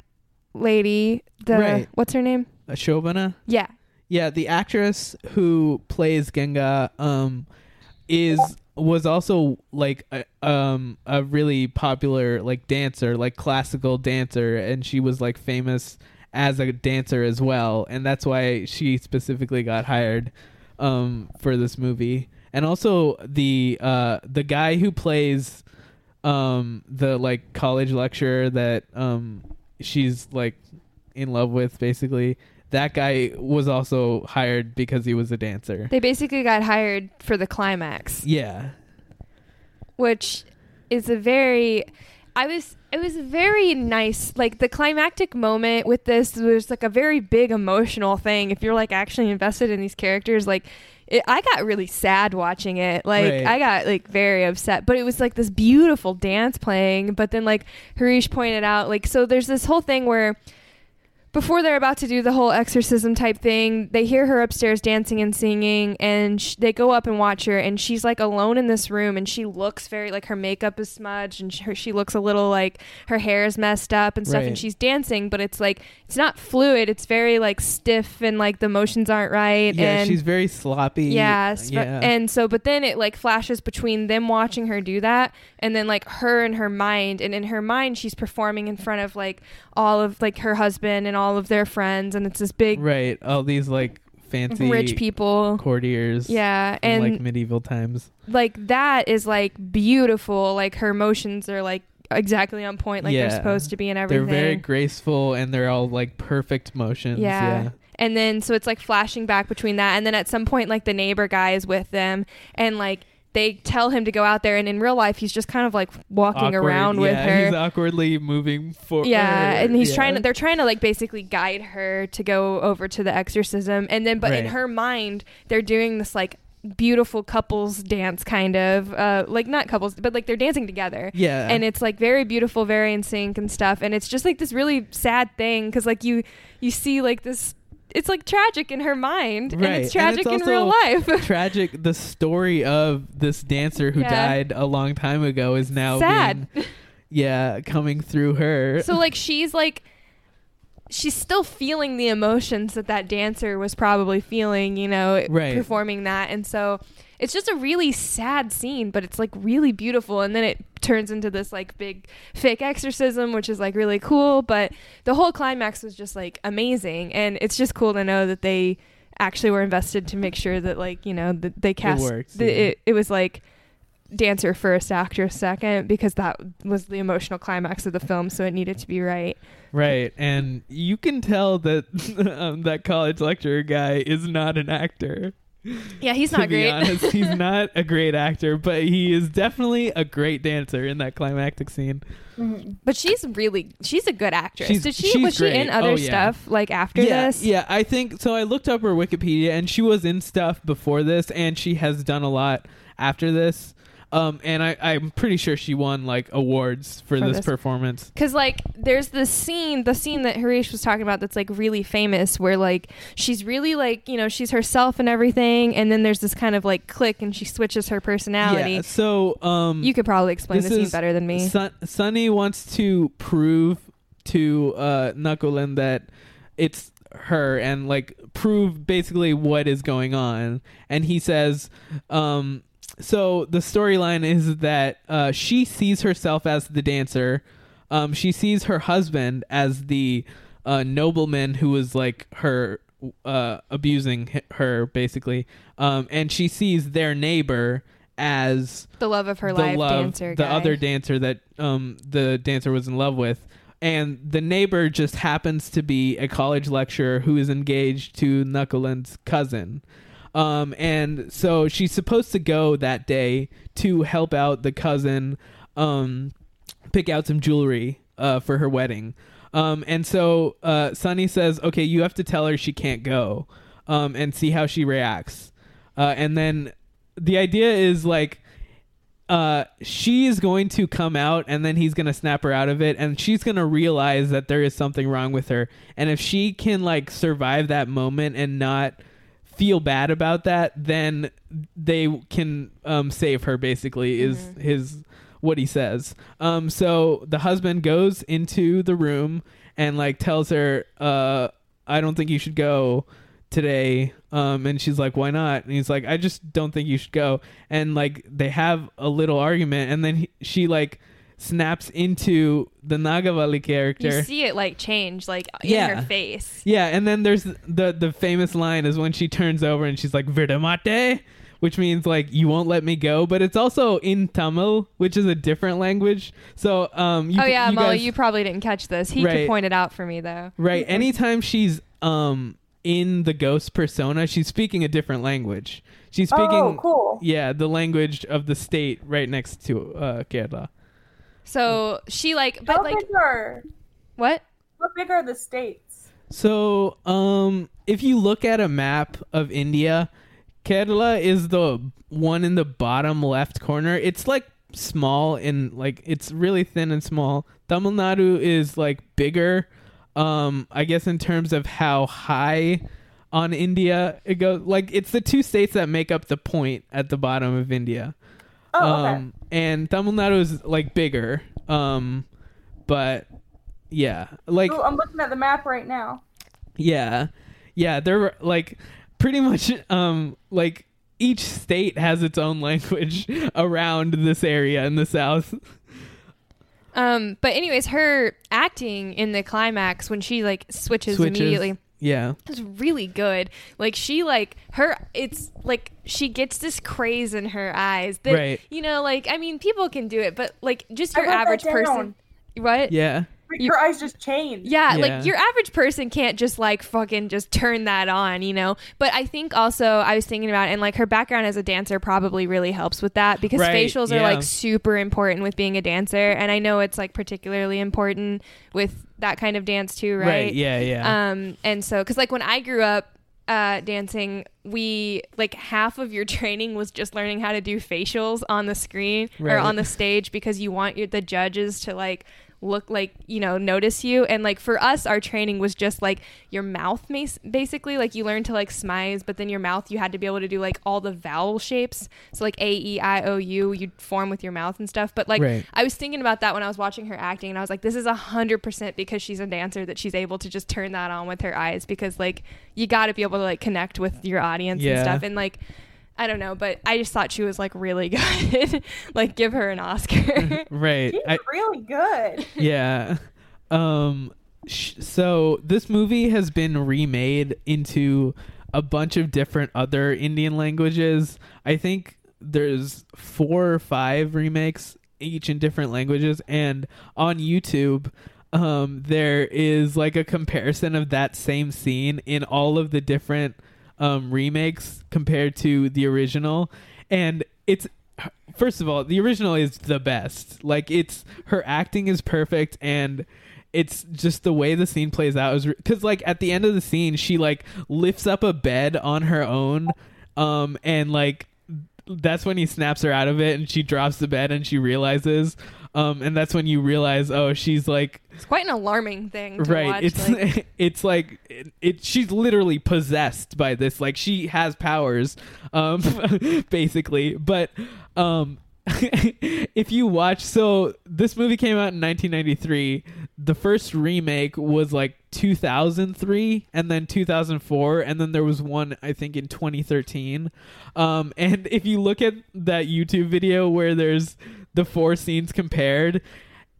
S3: lady. The
S1: Right.
S3: what's her name?
S1: Uh, Shobana.
S3: Yeah,
S1: Yeah, the actress who plays Ganga um is was also like a, um a really popular like dancer, like classical dancer and she was like famous as a dancer as well and that's why she specifically got hired um for this movie. And also the uh the guy who plays um the like college lecturer that um she's like in love with basically that guy was also hired because he was a dancer.
S3: They basically got hired for the climax.
S1: yeah.
S3: Which is a very I was it was very nice like the climactic moment with this was like a very big emotional thing. If you're like actually invested in these characters like it, I got really sad watching it. Like
S1: Right.
S3: I got like very upset. But it was like this beautiful dance playing. But then like Hareesh pointed out like so there's this whole thing where before they're about to do the whole exorcism type thing, they hear her upstairs dancing and singing, and sh- they go up and watch her, and she's like alone in this room, and she looks very like her makeup is smudged, and she, she looks a little like her hair is messed up and stuff,
S1: Right.
S3: and she's dancing, but it's like it's not fluid, it's very like stiff, and like the motions aren't right,
S1: yeah
S3: and
S1: she's very sloppy
S3: yeah, uh, sp-
S1: yeah
S3: and so but then it like flashes between them watching her do that and then like her and her mind and in her mind she's performing in front of like all of like her husband and all of their friends and it's this big
S1: right all these like fancy
S3: rich people.
S1: courtiers
S3: yeah and
S1: like medieval times.
S3: like that is like beautiful. Like her emotions are like exactly on point like
S1: Yeah.
S3: they're supposed to be and everything they're
S1: very graceful and they're all like perfect motions
S3: Yeah.
S1: yeah,
S3: And then so it's like flashing back between that and then at some point like the neighbor guy is with them and like they tell him to go out there and in real life he's just kind of like walking
S1: Awkward,
S3: around with her.
S1: he's awkwardly moving forward.
S3: Yeah, and he's
S1: yeah.
S3: trying to they're trying to like basically guide her to go over to the exorcism. And then but in her mind they're doing this like beautiful couples dance kind of uh like not couples but like they're dancing together.
S1: Yeah.
S3: And it's like very beautiful very in sync and stuff. And it's just like this really sad thing because like you you see like this it's like tragic in her mind and
S1: Right.
S3: it's
S1: And it's
S3: tragic in real life
S1: tragic the story of this dancer who
S3: Yeah.
S1: died a long time ago is now
S3: Sad.
S1: being yeah coming through her.
S3: So like she's like she's still feeling the emotions that that dancer was probably feeling, you know,
S1: Right.
S3: performing that. And so it's just a really sad scene, but it's like really beautiful and then it turns into this like big fake exorcism which is like really cool, but the whole climax was just like amazing and it's just cool to know that they actually were invested to make sure that like, you know, that they cast
S1: works,
S3: the,
S1: yeah.
S3: it, it was like dancer first, actor second, because that was the emotional climax of the film, so it needed to be right.
S1: Right, and you can tell that um, that college lecturer guy is not an actor.
S3: Yeah, he's not great.
S1: honest, he's not a great actor, but he is definitely a great dancer in that climactic scene. Mm-hmm.
S3: but she's really she's a good actress.
S1: She's-
S3: Did she
S1: she's
S3: was she in other
S1: Oh, yeah.
S3: stuff like after
S1: yeah,
S3: this?
S1: yeah. I think so. I looked up her Wikipedia, and she was in stuff before this, and she has done a lot after this. Um, and I, I'm pretty sure she won like awards for,
S3: For
S1: this,
S3: this.
S1: performance.
S3: Cause like there's this scene, the scene that Hareesh was talking about that's like really famous, where like she's really like you know she's herself and everything, and then there's this kind of like click, and she switches her personality.
S1: Yeah. So, um,
S3: You could probably explain
S1: this
S3: scene
S1: is
S3: better than me.
S1: Sun- Sunny wants to prove to uh, Nakulan that it's her and like prove basically what is going on. And he says, um, so the storyline is that uh, she sees herself as the dancer. Um, she sees her husband as the uh, nobleman who was like her uh, abusing her basically, um, and she sees their neighbor as
S3: the love of her
S1: the
S3: life
S1: love,
S3: dancer,
S1: the
S3: guy.
S1: other dancer that um the dancer was in love with, and the neighbor just happens to be a college lecturer who is engaged to Nakulan's cousin. Um, and so she's supposed to go that day to help out the cousin, um, pick out some jewelry uh, for her wedding. Um, and so uh, Sunny says, "Okay, you have to tell her she can't go, um, and see how she reacts." Uh, and then the idea is like uh she is going to come out and then he's going to snap her out of it and she's going to realize that there is something wrong with her and if she can like survive that moment and not feel bad about that then they can um save her basically is his what he says. Um so the husband goes into the room and like tells her uh I don't think you should go today. Um and she's like why not? And he's like i just don't think you should go. And like they have a little argument and then he, she like snaps into the nagavalli character
S3: You see it like change, like in
S1: Yeah.
S3: her face.
S1: yeah and then there's the the famous line is when she turns over and she's like verdamate which means like you won't let me go but it's also in tamil which is a different language so um you,
S3: oh yeah,
S1: you
S3: Molly,
S1: guys-
S3: you probably didn't catch this. He
S1: Right.
S3: could point it out for me though.
S1: Right. Anytime she's um in the ghost persona, she's speaking a different language. She's speaking
S2: Oh, cool.
S1: Yeah, the language of the state right next to uh Kerala.
S3: So she like,
S2: How
S3: but like,
S2: big are
S3: what?
S2: how big are the states?
S1: So, um if you look at a map of India, Kerala is the one in the bottom left corner. It's like small and like it's really thin and small. Tamil Nadu is like bigger um I guess in terms of how high on India it goes like it's the two states that make up the point at the bottom of India.
S2: Oh, okay.
S1: Um and Tamil Nadu is like bigger. Um but yeah, like
S2: Ooh, I'm looking at the map right now.
S1: yeah. Yeah, they're like pretty much um like each state has its own language around this area in the south.
S3: Um, but anyways, her acting in the climax when she like switches,
S1: Switches.
S3: immediately
S1: Yeah.
S3: is really good. Like she like her it's like she gets this craze in her eyes that
S1: Right.
S3: you know like I mean people can do it, but like just your average person. What?
S1: Yeah.
S3: You-
S2: Your eyes just change.
S3: Yeah,
S1: Yeah.
S3: like your average person can't just like fucking just turn that on, you know. But I think also I was thinking about it, and like her background as a dancer probably really helps with that because
S1: Right,
S3: facials are like super important with being a dancer, and I know it's like particularly important with that kind of dance too, right?
S1: Yeah, yeah.
S3: Um, and so because like when I grew up uh, dancing, we like half of your training was just learning how to do facials on the screen
S1: Right.
S3: or on the stage because you want your, the judges to like look like you know notice you and like for us our training was just like your mouth basically like you learn to like smize but then your mouth you had to be able to do like all the vowel shapes so like a e i o u you'd form with your mouth and stuff but like
S1: Right.
S3: i was thinking about that when i was watching her acting and i was like this is a hundred percent because she's a dancer that she's able to just turn that on with her eyes because like you got to be able to like connect with your audience
S1: Yeah.
S3: and stuff and like I don't know, but I just thought she was like really good. like, give her an Oscar.
S1: right.
S2: She's
S1: I,
S2: really good.
S1: yeah. Um. Sh- so this movie has been remade into a bunch of different other Indian languages. I think there's four or five remakes each in different languages, and on YouTube. Um, there is like a comparison of that same scene in all of the different um, remakes compared to the original, and it's first of all, the original is the best. Like it's her acting is perfect and it's just the way the scene plays out is because like at the end of the scene she like lifts up a bed on her own um and like that's when he snaps her out of it and she drops the bed and she realizes um and that's when you realize oh she's like
S3: it's quite an alarming thing to
S1: right
S3: watch.
S1: it's
S3: like,
S1: it's like it, it she's literally possessed by this like she has powers um basically but um if you watch so this movie came out in 1993 the first remake was like 2003 and then 2004 and then there was one i think in 2013 um and if you look at that youtube video where there's the four scenes compared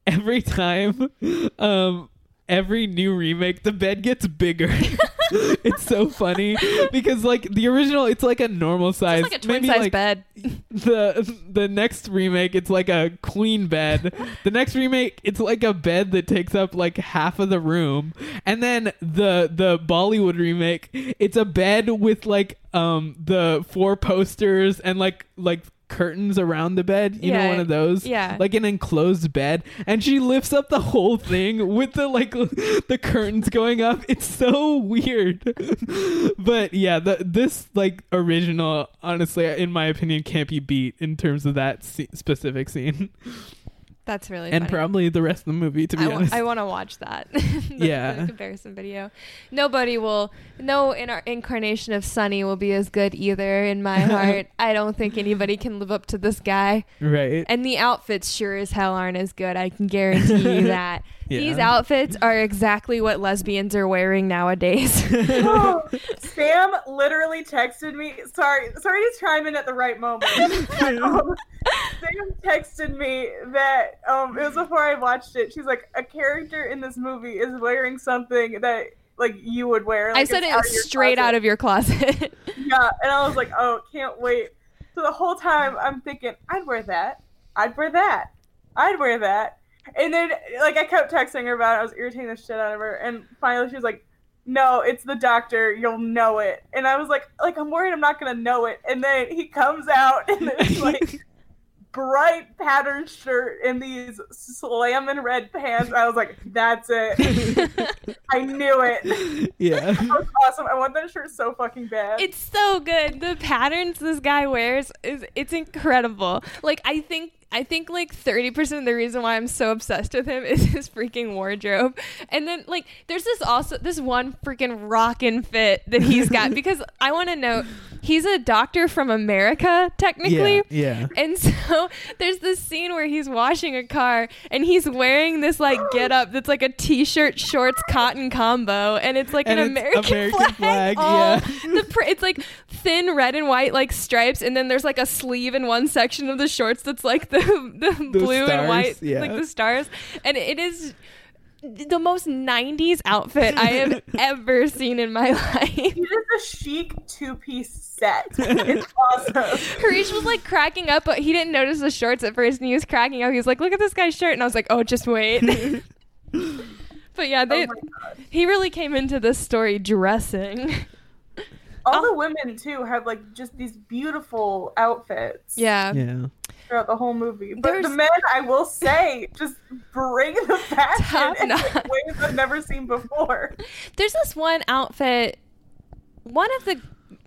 S1: every time um every new remake the bed gets bigger. It's so funny because like the original it's like a normal size
S3: it's like a twin
S1: maybe
S3: size
S1: like
S3: bed.
S1: the the next remake it's like a queen bed. The next remake it's like a bed that takes up like half of the room. And then the the bollywood remake it's a bed with like um the four posters and like like curtains around the bed you know one of those?
S3: yeah.
S1: like an enclosed bed. And she lifts up the whole thing with the like the curtains going up. It's so weird. But yeah the, this like original honestly in my opinion can't be beat in terms of that specific scene
S3: That's really
S1: and
S3: funny.
S1: probably the rest of the movie to be
S3: I, wa-
S1: honest
S3: I want to watch that. the,
S1: Yeah.
S3: the comparison video. Nobody will. No, in our incarnation of Sunny will be as good either. In my heart, I don't think anybody can live up to this guy.
S1: right
S3: And the outfits sure as hell aren't as good. I can guarantee you that.
S1: Yeah.
S3: These outfits are exactly what lesbians are wearing nowadays.
S2: Oh, Sam literally texted me. Sorry, sorry to chime in at the right moment. um, Sam texted me that um, it was before I watched it. She's like, a character in this movie is wearing something that like you would wear.
S3: I said it
S2: out
S3: straight
S2: closet.
S3: out of your closet.
S2: Yeah, and I was like, oh, can't wait. So the whole time I'm thinking, I'd wear that. I'd wear that. I'd wear that. And then, like, I kept texting her about it. I was irritating the shit out of her. And finally, she was like, no, it's the doctor. You'll know it. And I was like, like, I'm worried I'm not going to know it. And then he comes out and it's like bright patterned shirt and these slamming red pants. I was like, that's it. I knew it.
S1: yeah
S2: That was awesome. I want that shirt so fucking bad.
S3: It's so good. The patterns this guy wears is it's incredible. Like I think I think like 30% of the reason why I'm so obsessed with him is his freaking wardrobe. And then like there's this also this one freaking rockin' fit that he's got because I want to know he's a doctor from America technically.
S1: yeah yeah
S3: And so there's this scene where he's washing a car and he's wearing this like get up that's like a t-shirt shorts cotton combo and it's like
S1: And
S3: an
S1: it's
S3: American,
S1: American
S3: flag.
S1: flag, yeah.
S3: the pr- it's like thin red and white like stripes and then there's like a sleeve in one section of the shorts that's like the the, blue and white
S1: yeah.
S3: like the stars and it is the most 90s outfit I have ever seen in my life.
S2: He did a chic two piece set. It's awesome.
S3: Hareesh was like cracking up, but he didn't notice the shorts at first, and he was cracking up. He was like, "Look at this guy's shirt," and I was like, "Oh, just wait." but yeah, they,
S2: Oh
S3: he really came into this story dressing.
S2: All the oh. women too have like just these beautiful outfits.
S3: Yeah,
S1: yeah
S2: Throughout the whole movie, but
S3: There's-
S2: the men, I will say, just bring the fashion in ways I've never seen before.
S3: there's this one outfit. One of the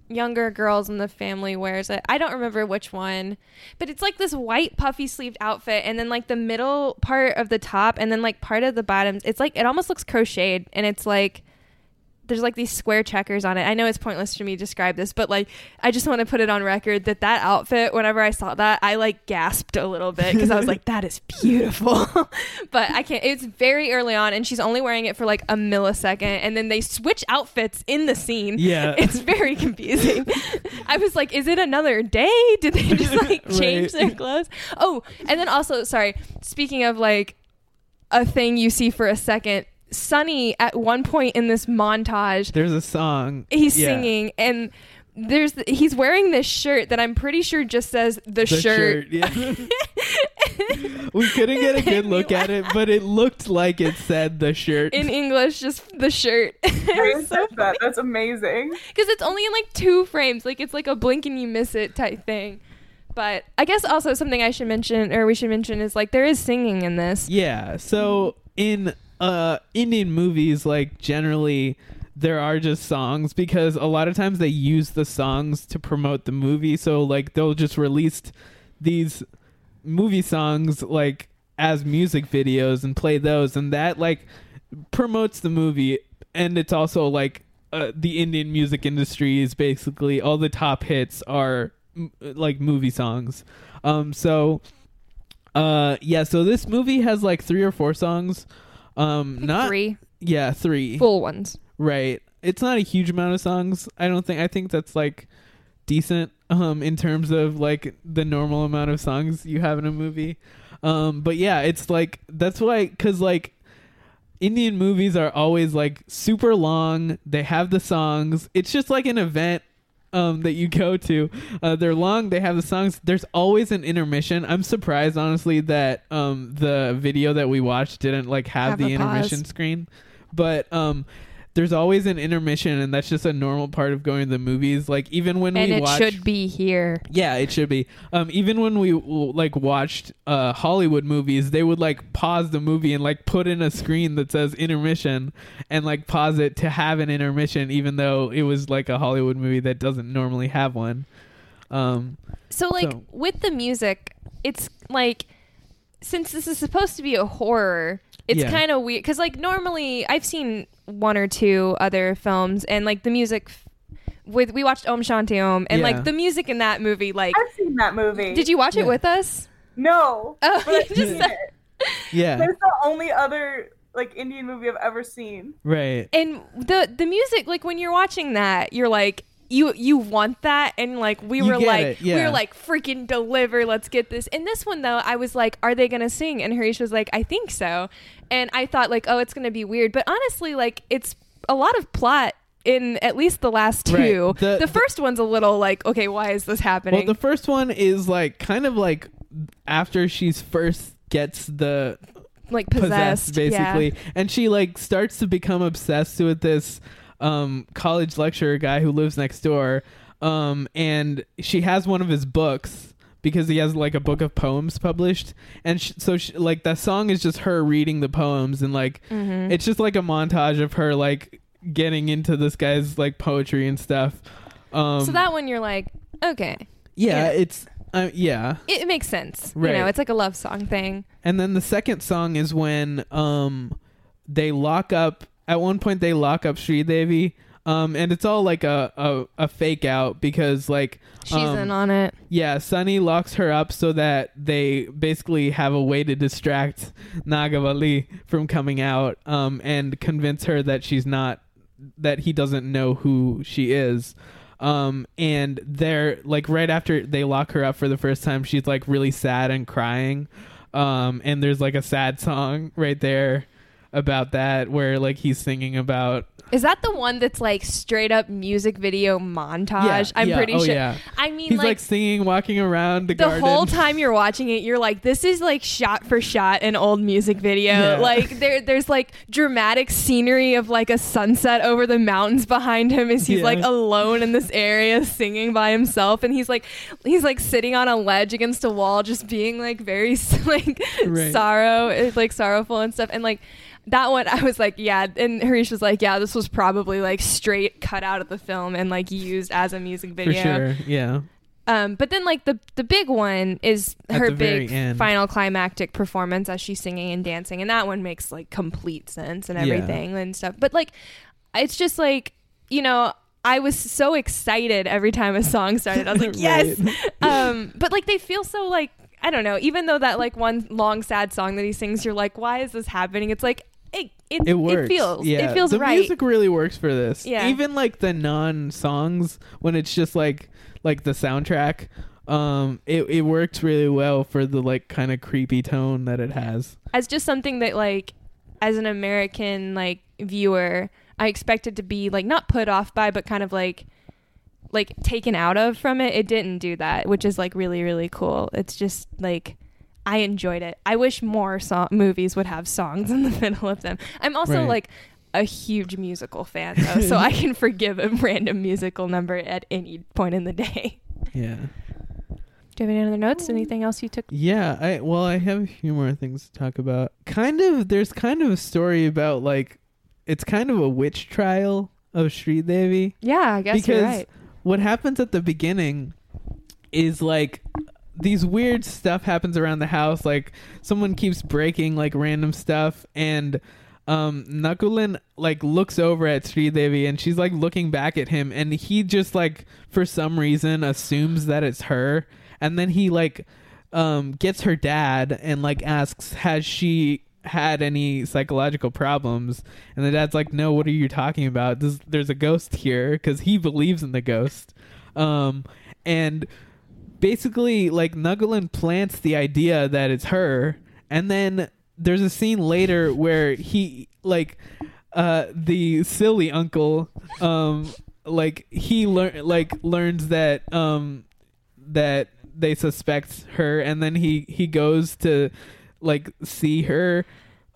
S3: younger girls in the family wears it. I don't remember which one, but it's like this white puffy sleeved outfit, and then like the middle part of the top, and then like part of the bottoms. It's like it almost looks crocheted, and it's like there's like these square checkers on it. I know it's pointless for me to describe this, but like I just want to put it on record that that outfit, whenever I saw that, I like gasped a little bit because I was like, that is beautiful. but I can't. It's very early on, and she's only wearing it for like a millisecond, and then they switch outfits in the scene.
S1: Yeah.
S3: it's very confusing. I was like, is it another day? Did they just like change
S1: Right.
S3: their clothes? Oh, and then also, sorry. Speaking of like a thing you see for a second. Sunny at one point in this montage
S1: There's a song.
S3: he's
S1: Yeah.
S3: singing and there's he's wearing this shirt that I'm pretty sure just says the,
S1: The
S3: shirt.
S1: yeah. we couldn't get a good look at it, but it looked like it said the shirt.
S3: in English, just the shirt.
S2: I
S3: It so
S2: that. That's amazing.
S3: because it's only in like two frames. Like it's like a blink and you miss it type thing. But I guess also something I should mention or we should mention is like there is singing in this.
S1: Yeah. So in uh Indian movies, like generally there are just songs because a lot of times they use the songs to promote the movie. So like they'll just release these movie songs like as music videos and play those and that like promotes the movie and it's also like uh, the Indian music industry is basically all the top hits are m- like movie songs. Um so uh yeah, so this movie has like three or four songs. Um not
S3: Three
S1: Yeah, 3.
S3: full ones.
S1: Right. It's not a huge amount of songs. I don't think I think that's like decent um in terms of like the normal amount of songs you have in a movie. Um but yeah, it's like that's why cuz like Indian movies are always like super long. They have the songs. It's just like an event um that you go to. Uh they're long, they have the songs. There's always an intermission. I'm surprised honestly that um the video that we watched didn't like have,
S3: Have
S1: the
S3: a pause.
S1: intermission screen. But um there's always an intermission and that's just a normal part of going to the movies like even when
S3: And
S1: we
S3: it
S1: watch
S3: should be here.
S1: yeah, it should be. Um, even when we like watched uh Hollywood movies, they would like pause the movie and like put in a screen that says intermission and like pause it to have an intermission, even though it was like a Hollywood movie that doesn't normally have one. Um,
S3: So like
S1: So-
S3: with the music, it's like since this is supposed to be a horror, it's
S1: Yeah.
S3: kind of weird because like normally I've seen one or two other films and like the music with we watched Om Shanti Om and
S1: Yeah.
S3: like the music in that movie like
S2: I've seen that movie.
S3: did you watch
S1: Yeah.
S3: it with us?
S2: No.
S3: Oh,
S2: but I've
S3: just
S2: seen
S3: said-
S2: it.
S1: yeah,
S2: That's the only other like Indian movie I've ever seen.
S1: right.
S3: And the the music like when you're watching that, you're like you you want that? And like we
S1: You
S3: were like
S1: it,
S3: we were like freaking deliver let's get this. And this one though i was like are they gonna sing? And hareesh was like i think so. And i thought like oh it's gonna be weird. But honestly like it's a lot of plot in at least the last two.
S1: Right.
S3: the,
S1: The- the-
S3: first one's a little like okay why is this happening
S1: Well, the first one is like kind of like after she's first gets the
S3: like
S1: possessed,
S3: possessed,
S1: basically.
S3: Yeah.
S1: and she like starts to become obsessed with this um college lecturer guy who lives next door um and she has one of his books because he has like a book of poems published and sh- so she, like that song is just her reading the poems and like
S3: Mm-hmm.
S1: it's just like a montage of her like getting into this guy's like poetry and stuff um
S3: so that one you're like okay
S1: yeah,
S3: yeah.
S1: it's uh, yeah
S3: it, it makes sense you
S1: Right.
S3: know it's like a love song thing
S1: And then the second song is when um they lock up at one point they lock up Sri Devi. Um and it's all like a, a, a fake out because like
S3: she's
S1: um,
S3: in on it
S1: yeah, Sunny locks her up so that they basically have a way to distract Nagavalli from coming out um and convince her that she's not that he doesn't know who she is. Um and they're like right after they lock her up for the first time she's like really sad and crying. Um and there's like a sad song right there about that where like he's singing about
S3: Is that the one that's like straight up music video montage?
S1: Yeah,
S3: I'm
S1: yeah,
S3: pretty
S1: oh,
S3: sure.
S1: yeah.
S3: I mean,
S1: he's like,
S3: like,
S1: singing walking around the,
S3: the
S1: garden.
S3: whole time you're watching it, you're like, this is like shot for shot an old music video. Like there, there's like dramatic scenery of like a sunset over the mountains behind him as he's like alone in this area singing by himself, and he's like, he's like sitting on a ledge against a wall, just being like very like
S1: Right.
S3: sorrow, eh, like sorrowful and stuff, and like. That one I was like, yeah, and Hareesh was like, yeah, this was probably like straight cut out of the film and like used as a music
S1: For
S3: video.
S1: sure. Yeah.
S3: Um, but then like the the big one is
S1: At
S3: her big final climactic performance as she's singing and dancing, and that one makes like complete sense and
S1: Yeah.
S3: everything and stuff. But like, it's just like you know. I was so excited every time a song started. I was like, "Yes!" um, but like, they feel so like I don't know. Even though that like one long sad song that he sings, you're like, "Why is this happening?" It's like it it,
S1: It works.
S3: feels
S1: Yeah.
S3: it feels
S1: the
S3: right.
S1: music really works for this.
S3: Yeah.
S1: Even like the non songs when it's just like like the soundtrack, um, it it works really well for the like kind of creepy tone that it has.
S3: as just something that like as an American like viewer, I expected to be like not put off by, but kind of like like taken out of from it. It didn't do that, which is like really really cool. It's just like I enjoyed it. I wish more song movies would have songs in the middle of them. I'm also
S1: Right.
S3: like a huge musical fan though, so I can forgive a random musical number at any point in the day.
S1: Yeah.
S3: Do you have any other notes? Anything else you took?
S1: Yeah, I well, I have a few more things to talk about. Kind of, there's kind of a story about like, it's kind of a witch trial of Sri Devi.
S3: Yeah, I guess
S1: because
S3: you're right.
S1: what happens at the beginning is like these weird stuff happens around the house. Like someone keeps breaking like random stuff, and um, Nakulan like looks over at Sri Devi, and she's like looking back at him, and he just like for some reason assumes that it's her, and then he like um gets her dad and like asks, has she had any psychological problems and the dad's like no what are you talking about there's, there's a ghost here because he believes in the ghost um and basically like Nakulan plants the idea that it's her and then there's a scene later where he like uh the silly uncle um like he learn like learns that um that they suspect her and then he he goes to like see her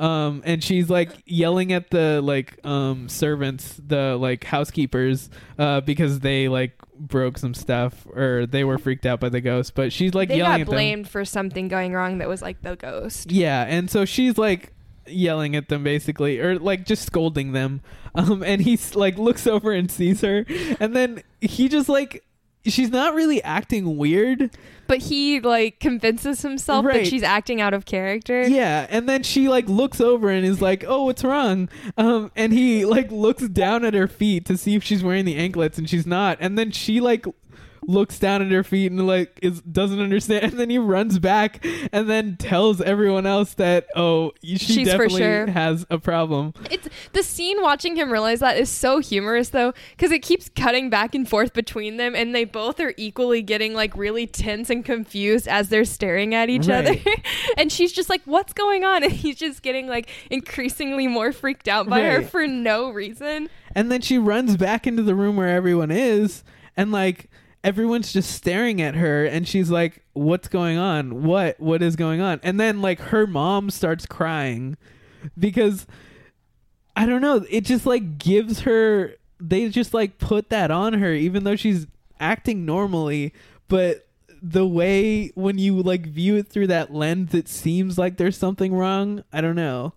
S1: um and she's like yelling at the like um servants the like housekeepers uh because they like broke some stuff or they were freaked out by the ghost but she's like
S3: they
S1: yelling
S3: got
S1: at them
S3: blamed for something going wrong that was like the ghost.
S1: yeah, and so she's like yelling at them basically or like just scolding them. Um and he's like looks over and sees her and then he just like she's not really acting weird.
S3: But he like convinces himself
S1: Right.
S3: that she's acting out of character.
S1: Yeah, and then she like looks over and is like, "Oh, what's wrong?" Um and he like looks down at her feet to see if she's wearing the anklets and she's not. And then she like looks down at her feet and like is doesn't understand and then he runs back and then tells everyone else that oh she
S3: She's
S1: definitely
S3: sure.
S1: has a problem.
S3: It's the scene watching him realize that is so humorous though because it keeps cutting back and forth between them and they both are equally getting like really tense and confused as they're staring at each
S1: Right.
S3: other and she's just like what's going on? And he's just getting like increasingly more freaked out by her for no reason.
S1: And then she runs back into the room where everyone is, and like everyone's just staring at her, and she's like, "What's going on? What? What is going on?" And then like her mom starts crying because I don't know. It just like gives her. They just like put that on her, even though she's acting normally, but the way when you like view it through that lens it seems like there's something wrong i don't know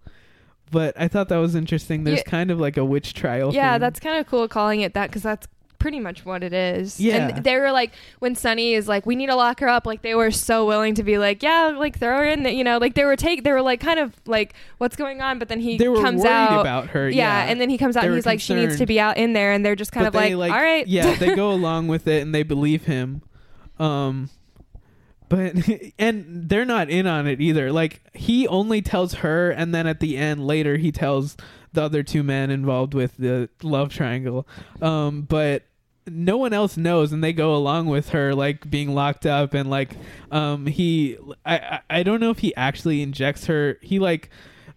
S1: but i thought that was interesting there's
S3: Yeah.
S1: kind of like a witch trial
S3: yeah
S1: thing.
S3: that's kind of cool calling it that because that's pretty much what it is.
S1: Yeah.
S3: and they were like when sunny is like we need to lock her up like they were so willing to be like yeah like throw her in the, you know like they were take they were like kind of like what's going on? But then he
S1: they were
S3: comes
S1: worried
S3: out.
S1: about her
S3: yeah,
S1: yeah,
S3: and then he comes out
S1: They
S3: and he's like she needs to be out in there and they're just kind
S1: But
S3: of like,
S1: they,
S3: all right
S1: yeah they go along with it and they believe him. Um but and they're not in on it either. Like he only tells her and then at the end later he tells the other two men involved with the love triangle. Um but no one else knows and they go along with her like being locked up and like um he i i don't know if he actually injects her. He like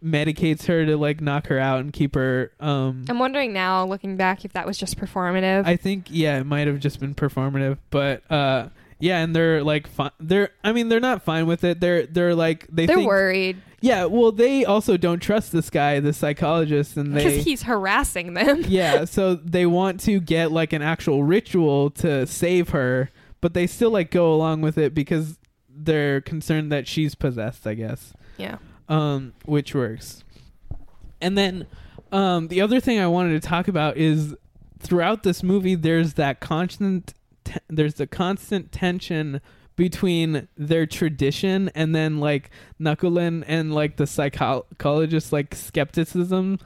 S1: medicates her to like knock her out and keep her um
S3: I'm wondering now looking back if that was just performative.
S1: I think yeah, it might have just been performative, but uh yeah, and they're like. They're I mean they're not fine with it. They're they're like they
S3: they're
S1: think,
S3: worried
S1: Yeah, well they also don't trust this guy, the psychologist, and
S3: because
S1: they
S3: he's harassing them
S1: yeah, so they want to get like an actual ritual to save her, but they still like go along with it because they're concerned that she's possessed. I guess
S3: yeah
S1: um, which works. And then um, the other thing I wanted to talk about is throughout this movie, there's that constant, te- there's the constant tension between their tradition and then like Nakulan and like the psychologist like skepticism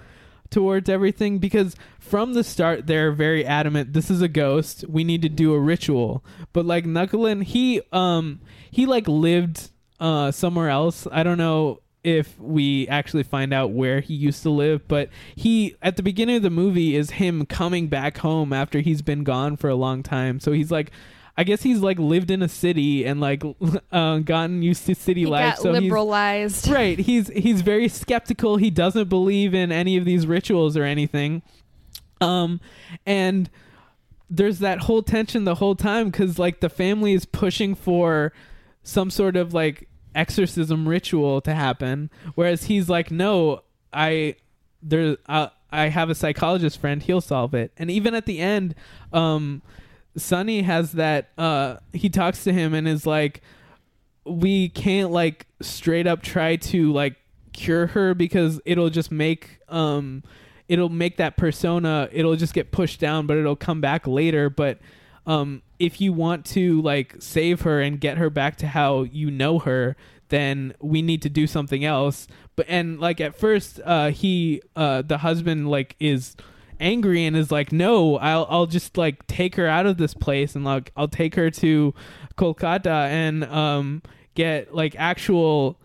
S1: towards everything. Because from the start they're very adamant this is a ghost. We need to do a ritual. But like Nakulan he um he like lived uh somewhere else. I don't know if we actually find out where he used to live but he at the beginning of the movie is him coming back home after he's been gone for a long time. So he's like I guess he's like lived in a city and like uh, gotten used to city
S3: He
S1: life
S3: got
S1: so he's
S3: liberalized.
S1: right. He's he's very skeptical. He doesn't believe in any of these rituals or anything. Um and there's that whole tension the whole time because like the family is pushing for some sort of like exorcism ritual to happen whereas he's like no i there uh, i have a psychologist friend he'll solve it. And even at the end um sunny has that uh he talks to him and is like we can't like straight up try to like cure her because it'll just make um it'll make that persona it'll just get pushed down but it'll come back later. But um if you want to like save her and get her back to how you know her then we need to do something else. But and like at first uh he uh the husband like is angry and is like no I'll I'll just like take her out of this place and like I'll take her to Kolkata and um get like actual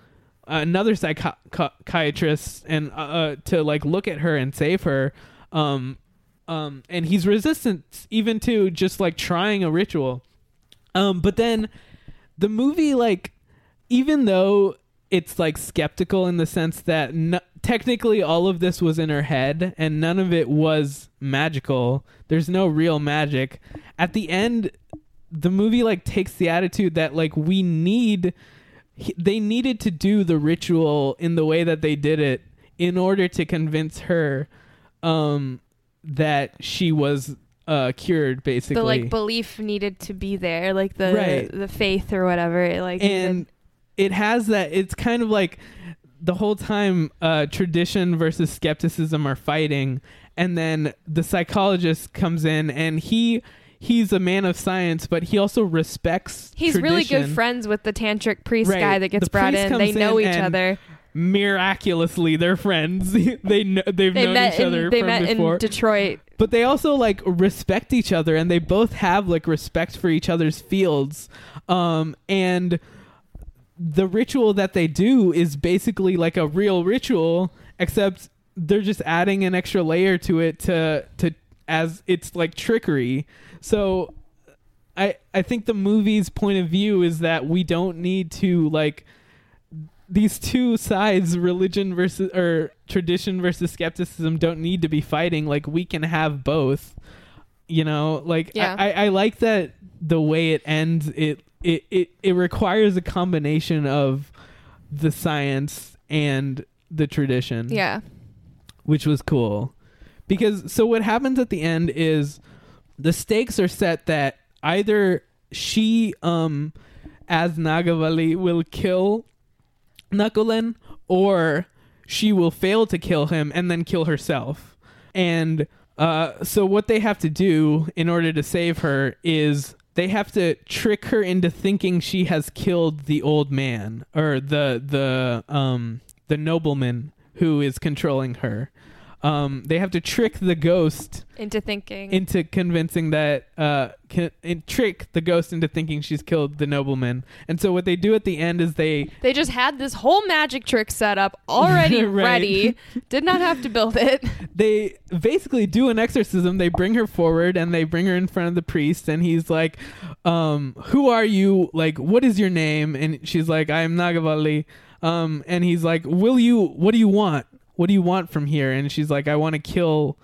S1: another psychiatrist and uh, uh, to like look at her and save her. Um um and he's resistant even to just like trying a ritual. Um but then the movie like even though it's like skeptical in the sense that technically all of this was in her head and none of it was magical there's no real magic. At the end the movie like takes the attitude that like we need they needed to do the ritual in the way that they did it in order to convince her um that she was uh cured basically
S3: the like belief needed to be there, like the
S1: Right.
S3: the faith or whatever. Like
S1: and
S3: needed-
S1: it has that it's kind of like the whole time uh tradition versus skepticism are fighting and then the psychologist comes in and he he's a man of science but he also respects
S3: he's really good friends with the tantric priest
S1: Right.
S3: guy that gets
S1: The
S3: brought in. They know each other.
S1: Miraculously they're friends. They know they've
S3: They
S1: known each other
S3: in they
S1: from
S3: met
S1: before.
S3: In Detroit.
S1: but they also like respect each other and they both have like respect for each other's fields. Um and the ritual that they do is basically like a real ritual except they're just adding an extra layer to it to to as it's like trickery. So i i think the movie's point of view is that we don't need to like these two sides religion versus or tradition versus skepticism don't need to be fighting like we can have both you know like
S3: Yeah.
S1: I, I, I like that the way it ends it, it it it requires a combination of the science and the tradition
S3: Yeah.
S1: which was cool because so what happens at the end is the stakes are set that either she um as Nagavalli will kill Nakulan or she will fail to kill him and then kill herself. And uh so what they have to do in order to save her is they have to trick her into thinking she has killed the old man or the the um the nobleman who is controlling her um they have to trick the ghost
S3: Into thinking.
S1: into convincing that uh can, trick the ghost into thinking she's killed the nobleman and so what they do at the end is they
S3: they just had this whole magic trick set up already
S1: Right.
S3: ready. Did not have to build it.
S1: they basically do an exorcism they bring her forward and they bring her in front of the priest and he's like um who are you like what is your name and she's like i am nagavalli um and he's like will you what do you want what do you want from here and she's like i want to kill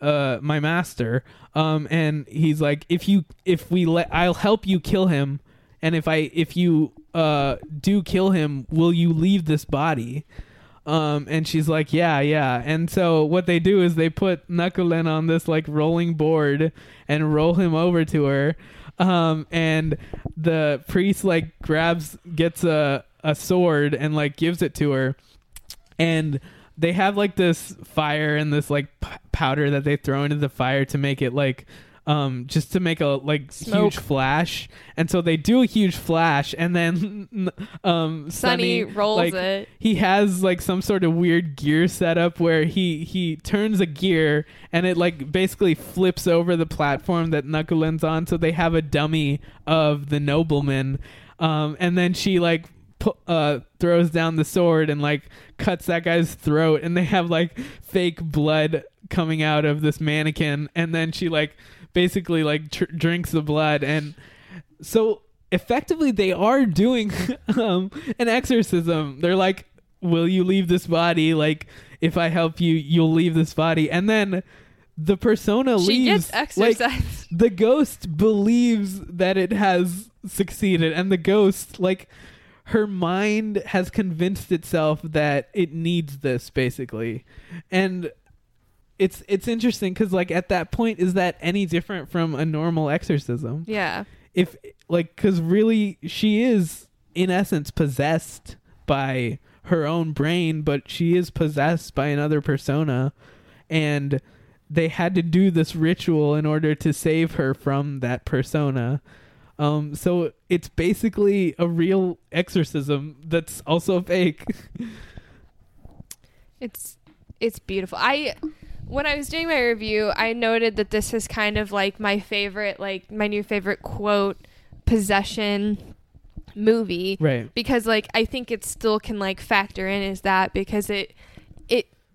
S1: uh my master um and he's like if you if we let i'll help you kill him and if i if you uh do kill him will you leave this body um, and she's like, yeah, yeah. And so what they do is they put Nakulan on this like rolling board and roll him over to her. Um, and the priest like grabs, gets a, a sword and like gives it to her. And they have like this fire and this like p- powder that they throw into the fire to make it like um just to make a like
S3: Smoke.
S1: huge flash and so they do a huge flash and then um
S3: Sunny
S1: Sunny
S3: rolls
S1: like,
S3: it.
S1: he has like some sort of weird gear setup where he he turns a gear and it like basically flips over the platform that Nakulan's on so they have a dummy of the nobleman um and then she like uh throws down the sword and like cuts that guy's throat and they have like fake blood coming out of this mannequin and then she like basically like tr- drinks the blood and so effectively they are doing um, an exorcism. They're like will you leave this body? Like if i help you you'll leave this body. And then the persona
S3: She
S1: leaves
S3: gets
S1: like, the ghost believes that it has succeeded and the ghost like her mind has convinced itself that it needs this basically. And it's it's interesting because like at that point is that any different from a normal exorcism?
S3: Yeah.
S1: if like because really she is in essence possessed by her own brain but she is possessed by another persona. And they had to do this ritual in order to save her from that persona um so it's basically a real exorcism that's also fake
S3: It's it's beautiful. I when I was doing my review, I noted that this is kind of like my favorite, like my new favorite quote possession movie.
S1: Right.
S3: Because like I think it still can like factor in is that because it it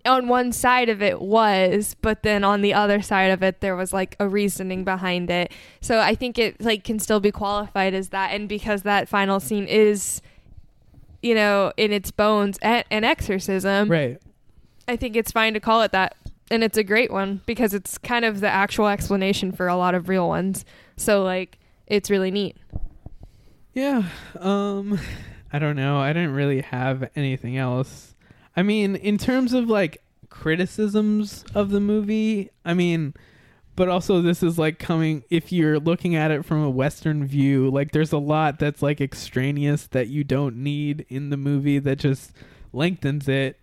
S3: on one side of it was, but then on the other side of it there was like a reasoning behind it. So I think it like can still be qualified as that and because that final scene is you know, in its bones a- an exorcism.
S1: right
S3: I think it's fine to call it that. And it's a great one because it's kind of the actual explanation for a lot of real ones. So like it's really neat.
S1: Yeah. Um I don't know. I didn't really have anything else. I mean, in terms of like criticisms of the movie, I mean, but also this is like coming if you're looking at it from a western view, like there's a lot that's like extraneous that you don't need in the movie that just lengthens it.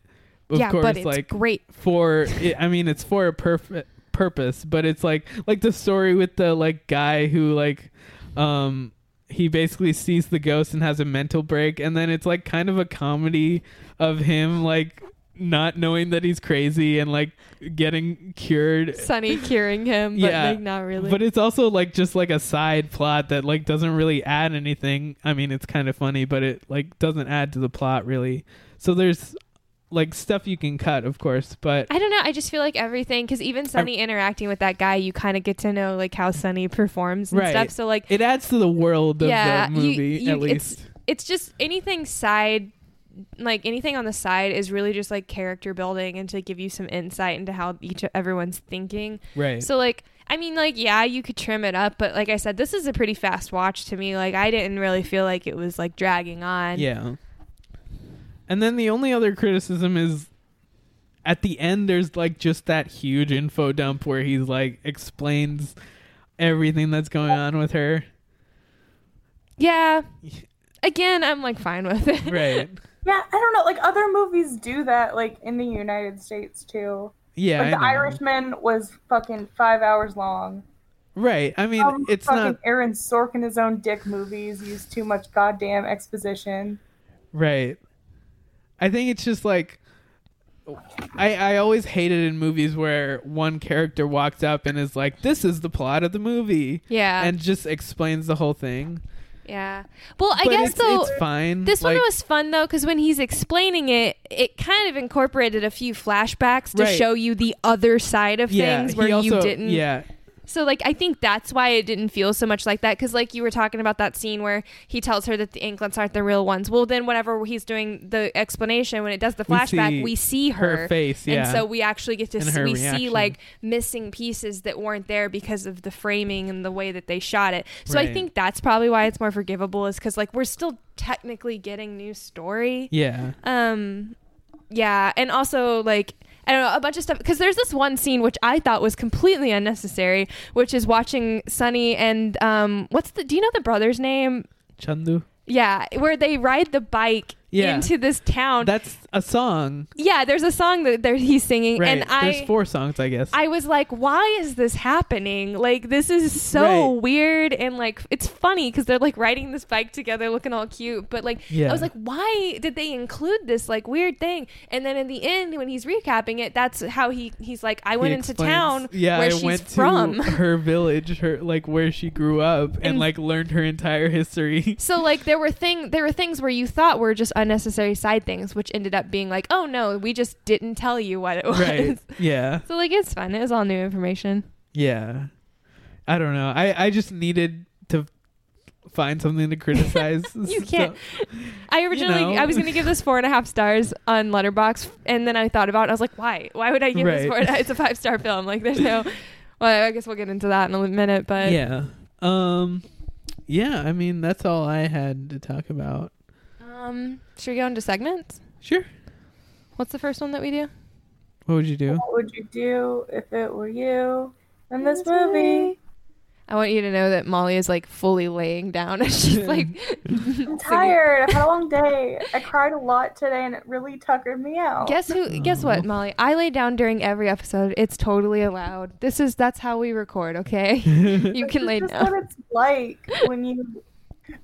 S1: Of
S3: yeah,
S1: course,
S3: but it's
S1: like
S3: great.
S1: for it, I mean it's for a perfect purpose, but it's like like the story with the like guy who like um he basically sees the ghost and has a mental break and then it's like kind of a comedy of him like not knowing that he's crazy and like getting cured.
S3: Sunny curing him, but
S1: Yeah,
S3: like not really.
S1: But it's also like just like a side plot that like doesn't really add anything. I mean, it's kind of funny, but it like doesn't add to the plot really. So there's like stuff you can cut, of course, but
S3: I don't know. I just feel like everything because even Sunny interacting with that guy, you kind of get to know like how Sunny performs and
S1: Right.
S3: stuff. So like,
S1: it adds to the world of
S3: yeah,
S1: the
S3: you-
S1: movie
S3: you-
S1: at least.
S3: It's, it's just anything side, like anything on the side is really just like character building and to give you some insight into how each everyone's thinking.
S1: Right.
S3: So like, I mean, like, yeah, you could trim it up, but like I said, this is a pretty fast watch to me. Like, I didn't really feel like it was like dragging on.
S1: Yeah. And then the only other criticism is at the end there's like just that huge info dump where he's like explains everything that's going on with her.
S3: Yeah. Again, I'm like fine with it.
S1: Right.
S2: Yeah, I don't know. Like other movies do that, like in the United States too.
S1: Yeah.
S2: like
S1: I
S2: The
S1: know.
S2: Irishman was fucking five hours long.
S1: Right. I mean,
S2: Um,
S1: it's
S2: fucking
S1: not
S2: Aaron Sorkin, his own dick movies use too much goddamn exposition.
S1: right. I think it's just like I I always hated in movies where one character walks up and is like, "This is the plot of the movie,"
S3: Yeah.
S1: and just explains the whole thing.
S3: yeah. Well, I
S1: But
S3: guess
S1: it's,
S3: though.
S1: it's fine.
S3: This one was fun though because when he's explaining it, it kind of incorporated a few flashbacks to
S1: Right.
S3: show you the other side of
S1: yeah,
S3: things
S1: he
S3: where you didn't.
S1: Yeah,
S3: So like I think that's why it didn't feel so much like that because like you were talking about that scene where he tells her that the anklets aren't the real ones. Well, then whenever he's doing the explanation when it does the
S1: We
S3: flashback,
S1: see
S3: we see her,
S1: her face, yeah.
S3: and so we actually get to see, we see like missing pieces that weren't there because of the framing and the way that they shot it. So I think that's probably why it's more forgivable is because like we're still technically getting new story.
S1: yeah.
S3: Um, yeah, and also like I don't know a bunch of stuff because there's this one scene which I thought was completely unnecessary, which is watching Sunny and um, what's the? Do you know the brother's name?
S1: Chandu.
S3: Yeah, where they ride the bike
S1: Yeah.
S3: into this town.
S1: That's a song.
S3: yeah, there's a song that there he's singing,
S1: Right.
S3: and I
S1: There's four songs, I guess.
S3: I was like, why is this happening? Like, this is so
S1: Right.
S3: weird. And like, it's funny because they're like riding this bike together looking all cute. But like,
S1: Yeah.
S3: I was like, why did they include this like weird thing? And then in the end, when he's recapping it, that's how he, he's like, I went into town
S1: Yeah,
S3: where
S1: I
S3: she's
S1: went
S3: from.
S1: to her village, her like where she grew up, and,
S3: And-
S1: like learned her entire history.
S3: so like there were thing there were things where you thought were just unnecessary side things, which ended up being like, oh no, we just didn't tell you what it was.
S1: right. Yeah.
S3: So like it's fun. It was all new information.
S1: Yeah. I don't know. I I just needed to find something to criticize.
S3: You can't. I originally
S1: know.
S3: I was gonna give this four and a half stars on Letterboxd, and then I thought about it. I was like, why? Why would I give this four? It's a five star film. Like, there's no. Well, I guess we'll get into that in a minute, but
S1: yeah. Um. Yeah. I mean, that's all I had to talk about.
S3: Um, should we go into segments?
S1: Sure.
S3: What's the first one that we do?
S1: What would you do?
S2: What would you do if it were you in this movie?
S3: I want you to know that Molly is like fully laying down, and she's like,
S2: I'm tired. I've had a long day. I cried a lot today, and it really tuckered me out.
S3: Guess who? Guess what, mm-hmm. Molly? I lay down during every episode. It's totally allowed. This is that's how we record. Okay, you can lay
S2: This is
S3: down.
S2: what it's like when you.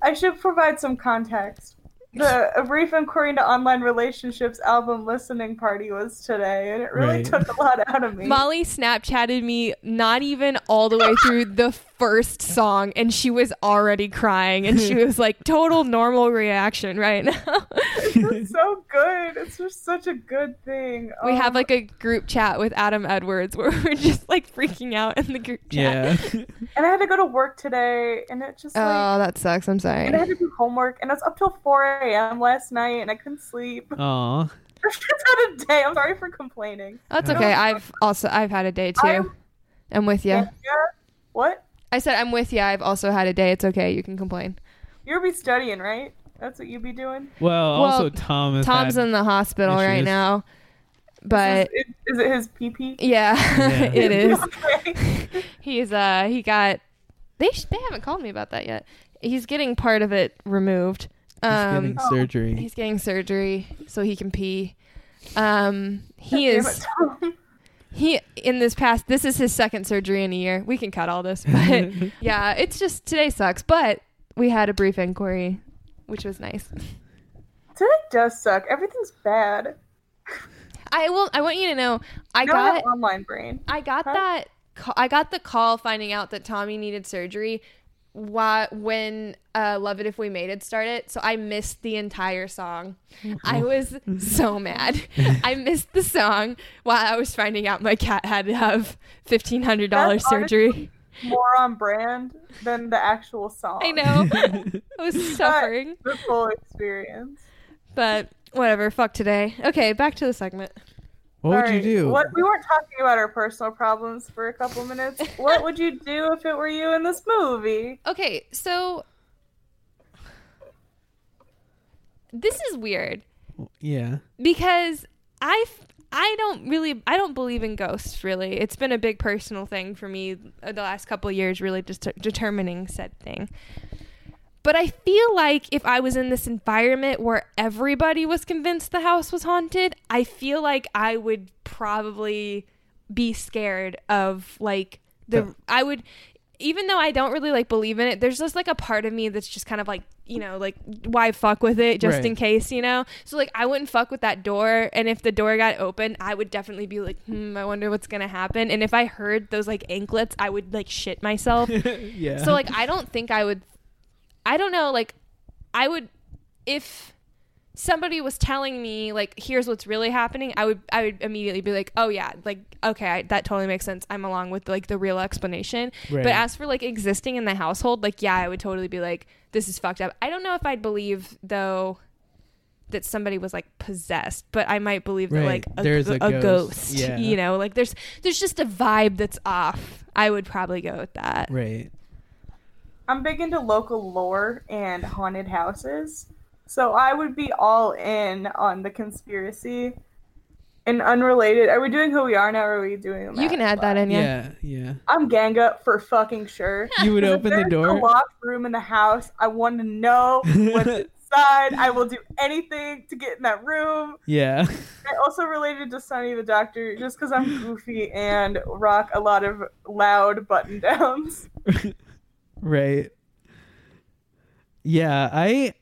S2: I should provide some context. The A Brief Inquiry into Online Relationships album listening party was today, and it really
S1: Right.
S2: took a lot out of me.
S3: Molly Snapchatted me not even all the way through the first song, and she was already crying, and she was like, total normal reaction right now.
S2: It's so good. It's just such a good thing.
S3: we
S2: Um,
S3: have like a group chat with Adam Edwards where we're just like freaking out in the group chat.
S1: Yeah.
S2: and I had to go to work today, and it just like.
S3: Oh, that sucks. I'm sorry.
S2: and I had to do homework, and it was up till 4 a.m. last night, and I couldn't sleep.
S1: Aw.
S2: I just had a day. I'm sorry for complaining.
S3: That's okay. I've also I've had a day too.
S2: I'm-
S3: I'm with you.
S2: Yeah. What?
S3: I said I'm with you. I've also had a day. It's okay. You can complain.
S2: You'll be studying, right? That's what you be doing.
S1: Well,
S3: Well,
S1: also Tom has
S3: Tom's in the hospital right now, but
S2: is, it- is it his PP?
S3: yeah,
S1: Yeah.
S3: it is.
S2: okay.
S3: He's uh he got they sh- they haven't called me about that yet. He's getting part of it removed.
S1: He's
S3: Um
S1: getting surgery.
S3: he's getting surgery so he can pee. Um he
S2: Damn
S3: is
S2: it, Tom.
S3: He in this past this is his second surgery in a year. We can cut all this, but yeah, it's just today sucks, but we had a brief inquiry which was nice.
S2: Today does suck. Everything's bad.
S3: I will I want you to know I
S2: Now I
S3: got
S2: online brain.
S3: I got
S2: Huh?
S3: that. ca- I got the call finding out that Tommy needed surgery. Why, when uh, "Love It If We Made It" started, so I missed the entire song. I was so mad. I missed the song while I was finding out my cat had to have fifteen hundred dollars surgery.
S2: More on brand than the actual song.
S3: I know. I was suffering,
S2: The full experience.
S3: but whatever. Fuck today. Okay, back to the segment.
S1: What would you do?
S2: What we weren't talking about our personal problems for a couple minutes. what would you do if it were you in this movie?
S3: Okay, so this is weird.
S1: Yeah.
S3: because I I don't really I don't believe in ghosts really. It's been a big personal thing for me uh, the last couple of years really just determining said thing. But I feel like if I was in this environment where everybody was convinced the house was haunted, I feel like I would probably be scared of like the
S1: The-
S3: I would even though I don't really like believe in it, there's just like a part of me that's just kind of like, you know, like why fuck with it just
S1: Right.
S3: in case, you know? So like I wouldn't fuck with that door and if the door got open, I would definitely be like, "Hmm, I wonder what's going to happen." And if I heard those like anklets, I would like shit myself.
S1: yeah.
S3: So like I don't think I would I don't know like I would if somebody was telling me like here's what's really happening I would I would immediately be like oh yeah like okay I, that totally makes sense I'm along with like the real explanation
S1: Right.
S3: but as for like existing in the household like yeah I would totally be like this is fucked up I don't know if I'd believe though that somebody was like possessed but I might believe that like a,
S1: There's a
S3: a
S1: ghost.
S3: ghost
S1: Yeah.
S3: you know like there's there's just a vibe that's off I would probably go with that
S1: right.
S2: I'm big into local lore and haunted houses. So I would be all in on the conspiracy. And unrelated, are we doing who we are now or are we doing
S3: you can add that in yeah.
S1: Yeah. Yeah.
S2: I'm Ganga for fucking sure.
S1: You would
S2: 'Cause if
S1: open the
S2: there's
S1: door.
S2: A locked room in the house. I want to know what's inside. I will do anything to get in that room.
S1: Yeah.
S2: I also related to Sunny the Doctor just because I'm goofy and rock a lot of loud button downs.
S1: right. Yeah, I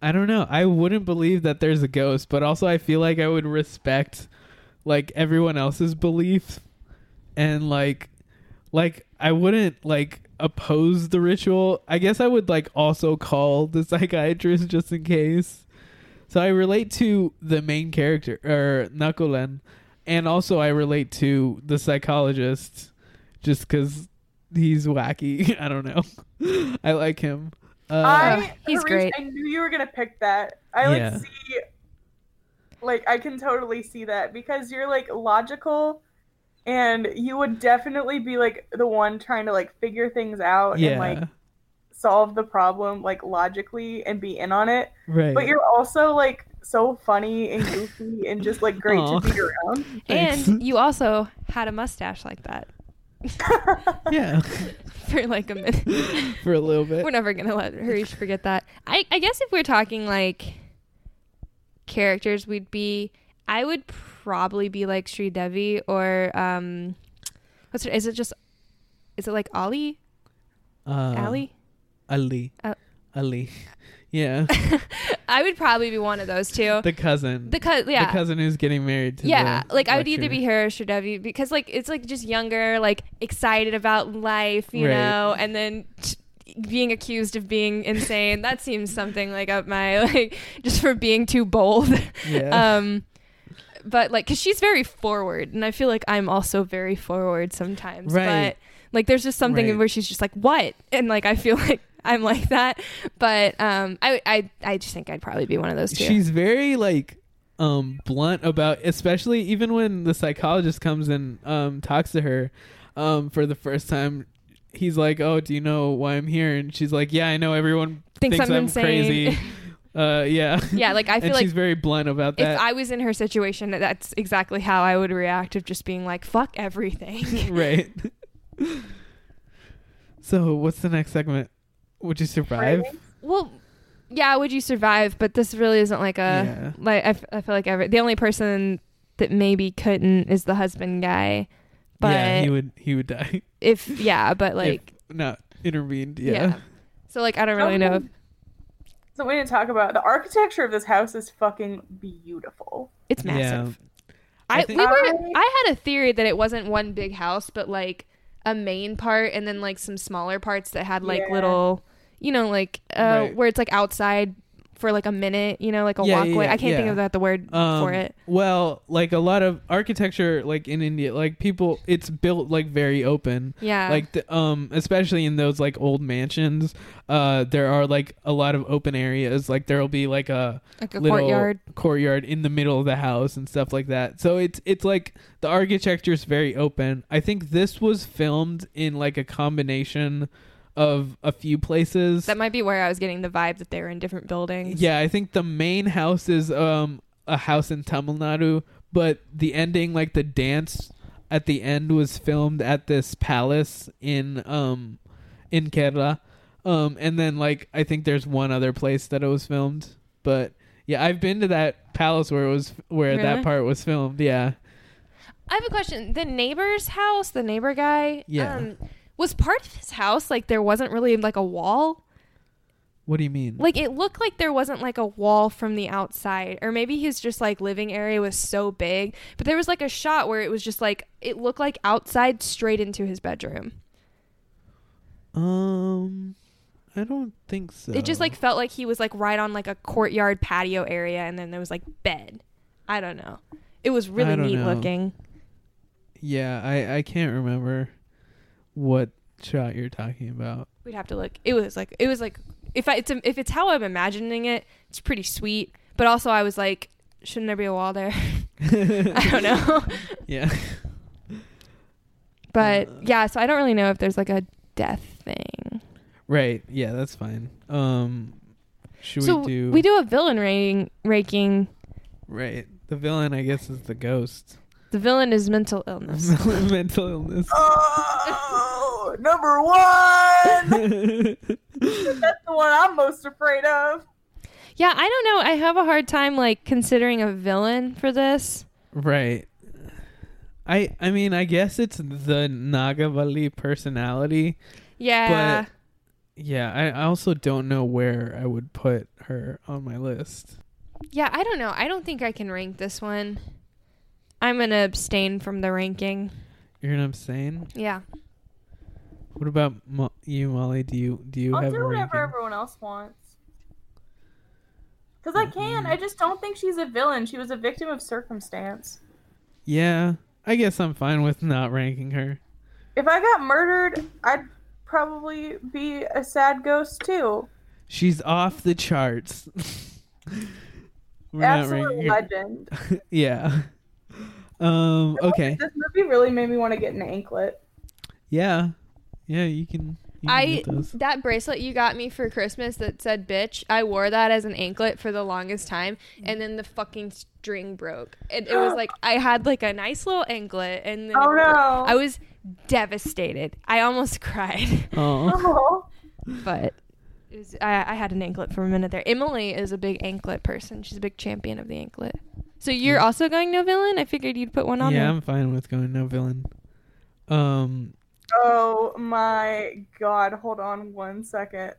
S1: I don't know. I wouldn't believe that there's a ghost, but also I feel like I would respect like everyone else's belief and like like I wouldn't like oppose the ritual. I guess I would like also call the psychiatrist just in case. So I relate to the main character er, or Nakulan and also I relate to the psychologist just cuz he's wacky. I don't know. I like him. Uh,
S2: I
S3: he's
S2: Hareesh,
S3: great.
S2: I knew you were gonna pick that. I like
S1: Yeah.
S2: see like I can totally see that because you're like logical and you would definitely be like the one trying to like figure things out
S1: yeah.
S2: and like solve the problem like logically and be in on it.
S1: right.
S2: But you're also like so funny and goofy and just like great
S1: Aw.
S2: to be around.
S3: And you also had a mustache like that
S1: yeah,
S3: for like a minute.
S1: for a little bit.
S3: we're never gonna let Hareesh forget that. I I guess if we're talking like characters, we'd be. I would probably be like Sreedevi or um, what's her? Is it just? Is it like Alli?
S1: Uh,
S3: Alli?
S1: Alli.
S3: Uh,
S1: Alli. Yeah.
S3: I would probably be one of those two.
S1: the cousin.
S3: The cou- yeah.
S1: The cousin who's getting married to
S3: yeah, like I would either be her or Devi because like it's like just younger, like excited about life, you
S1: Right.
S3: know, and then t- being accused of being insane. that seems something like up my like just for being too bold.
S1: Yeah.
S3: um but like cuz she's very forward and I feel like I'm also very forward sometimes.
S1: Right.
S3: But like there's just something
S1: Right.
S3: where she's just like what? And like I feel like I'm like that. But um I I I just think I'd probably be one of those two.
S1: She's very like um blunt about especially even when the psychologist comes and um talks to her um for the first time he's like oh do you know why i'm here and she's like yeah i know everyone
S3: Thinks
S1: thinks,
S3: I'm
S1: i'm,
S3: insane."
S1: crazy uh yeah
S3: yeah, like I feel like
S1: she's very blunt about that.
S3: if I was in her situation, that's exactly how I would react of just being like, fuck everything.
S1: right so what's the next segment would you survive
S3: well, yeah, would you survive? But this really isn't like a,
S1: Yeah.
S3: like, I, f- I feel like every, the only person that maybe couldn't is the husband guy. But
S1: yeah he would he would die
S3: if, yeah, but like,
S1: if not intervened yeah,
S3: yeah. So, like, I don't really know. If,
S2: So we didn't talk about the architecture of this house is fucking beautiful.
S3: it's
S1: Yeah.
S3: massive.
S1: I
S3: I,
S1: think-
S3: we were,
S2: I-
S3: I had a theory that it wasn't one big house, but like a main part and then like some smaller parts that had like
S2: Yeah.
S3: little, you know, like uh,
S1: Right.
S3: where it's like outside for like a minute, you know, like a
S1: Yeah, yeah,
S3: walkway.
S1: yeah,
S3: I can't think of that the word
S1: Um,
S3: for it.
S1: Well, like a lot of architecture, like in India, like people, it's built like very open.
S3: Yeah.
S1: Like the, um, especially in those like old mansions, uh, there are like a lot of open areas. Like there will be like a
S3: Like a
S1: little
S3: courtyard.
S1: courtyard in the middle of the house and stuff like that. So it's it's like the architecture is very open. I think this was filmed in like a combination of a few places.
S3: That might be where I was getting the vibe that they were in different buildings.
S1: Yeah, I think the main house is um a house in Tamil Nadu, but the ending, like the dance at the end, was filmed at this palace in um in Kerala. Um, and then like I think there's one other place that it was filmed, but yeah, I've been to that palace where it was where
S3: Really?
S1: that part was filmed. Yeah,
S3: I have a question. The neighbor's house, the neighbor guy,
S1: Yeah.
S3: um, was part of his house like there wasn't really like a wall?
S1: what do you mean?
S3: Like it looked like there wasn't like a wall from the outside, or maybe his just like living area was so big. But there was like a shot where it was just like it looked like outside straight into his bedroom.
S1: um, I don't think so.
S3: It just like felt like he was like right on like a courtyard patio area, and then there was like bed. I don't know. It was really neat
S1: know.
S3: looking.
S1: yeah, I I can't remember what shot you're talking about.
S3: We'd have to look. It was like it was like if I it's if it's how I'm imagining it, it's pretty sweet. But also, I was like, shouldn't there be a wall there? I don't know.
S1: Yeah.
S3: But
S1: Uh.
S3: yeah, so I don't really know if there's like a death thing.
S1: Right. Yeah, that's fine. Um should
S3: so
S1: we do We do
S3: a villain rating ranking.
S1: Right. The villain I guess is the ghost.
S3: The villain is mental illness.
S1: Mental illness.
S2: Number one. That's the one I'm most afraid of.
S3: Yeah, I don't know. I have a hard time like considering a villain for this.
S1: Right. I I mean I guess it's the Nagavalli personality.
S3: Yeah.
S1: But yeah, I, I also don't know where I would put her on my list.
S3: yeah, I don't know. I don't think I can rank this one. I'm going to abstain from the ranking.
S1: You're gonna abstain.
S3: Yeah.
S1: What about Mo- you, Molly? Do you do you
S2: I'll
S1: have
S2: do whatever everyone else wants. Because I can. I just don't think she's a villain. She was a victim of circumstance.
S1: Yeah, I guess I'm fine with not ranking her.
S2: If I got murdered, I'd probably be a sad ghost too.
S1: She's off the charts. We're
S2: Absolute legend.
S1: yeah. Um. Okay.
S2: This movie really made me want to get an anklet.
S1: Yeah. Yeah. You can. You can
S3: I that bracelet you got me for Christmas that said bitch, I wore that as an anklet for the longest time and then the fucking string broke. And it was like I had like a nice little anklet and then
S2: Oh no.
S3: I was devastated. I almost cried.
S2: Oh.
S3: but it was, I, I had an anklet for a minute there. Emily is a big anklet person. She's a big champion of the anklet. So you're also going no villain? I figured you'd put one on
S1: yeah,
S3: there.
S1: I'm fine with going no villain. Um.
S2: Oh my god, hold on one second.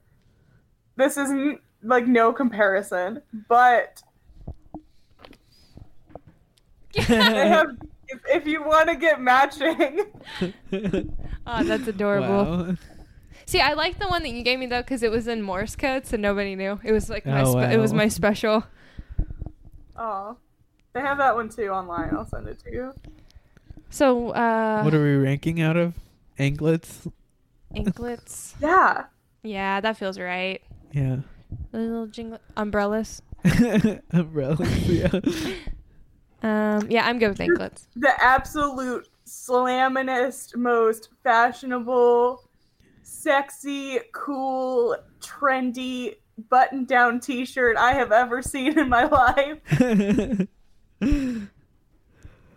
S2: This isn't like no comparison, but they have if, if you want to get matching,
S3: Oh, that's adorable.
S1: wow.
S3: See, I like the one that you gave me though because it was in Morse code, so nobody knew. It was like my
S1: Oh,
S3: spe- it was my special.
S2: oh, they have that one too online. I'll send it to you.
S3: So uh,
S1: what are we ranking out of anklets?
S3: anklets?
S2: Yeah,
S3: yeah, that feels right.
S1: Yeah.
S3: Little jingle umbrellas.
S1: Umbrellas. Yeah.
S3: Um, yeah, I'm good with anklets.
S2: the absolute slaminest, most fashionable, sexy, cool, trendy button-down T-shirt I have ever seen in my life.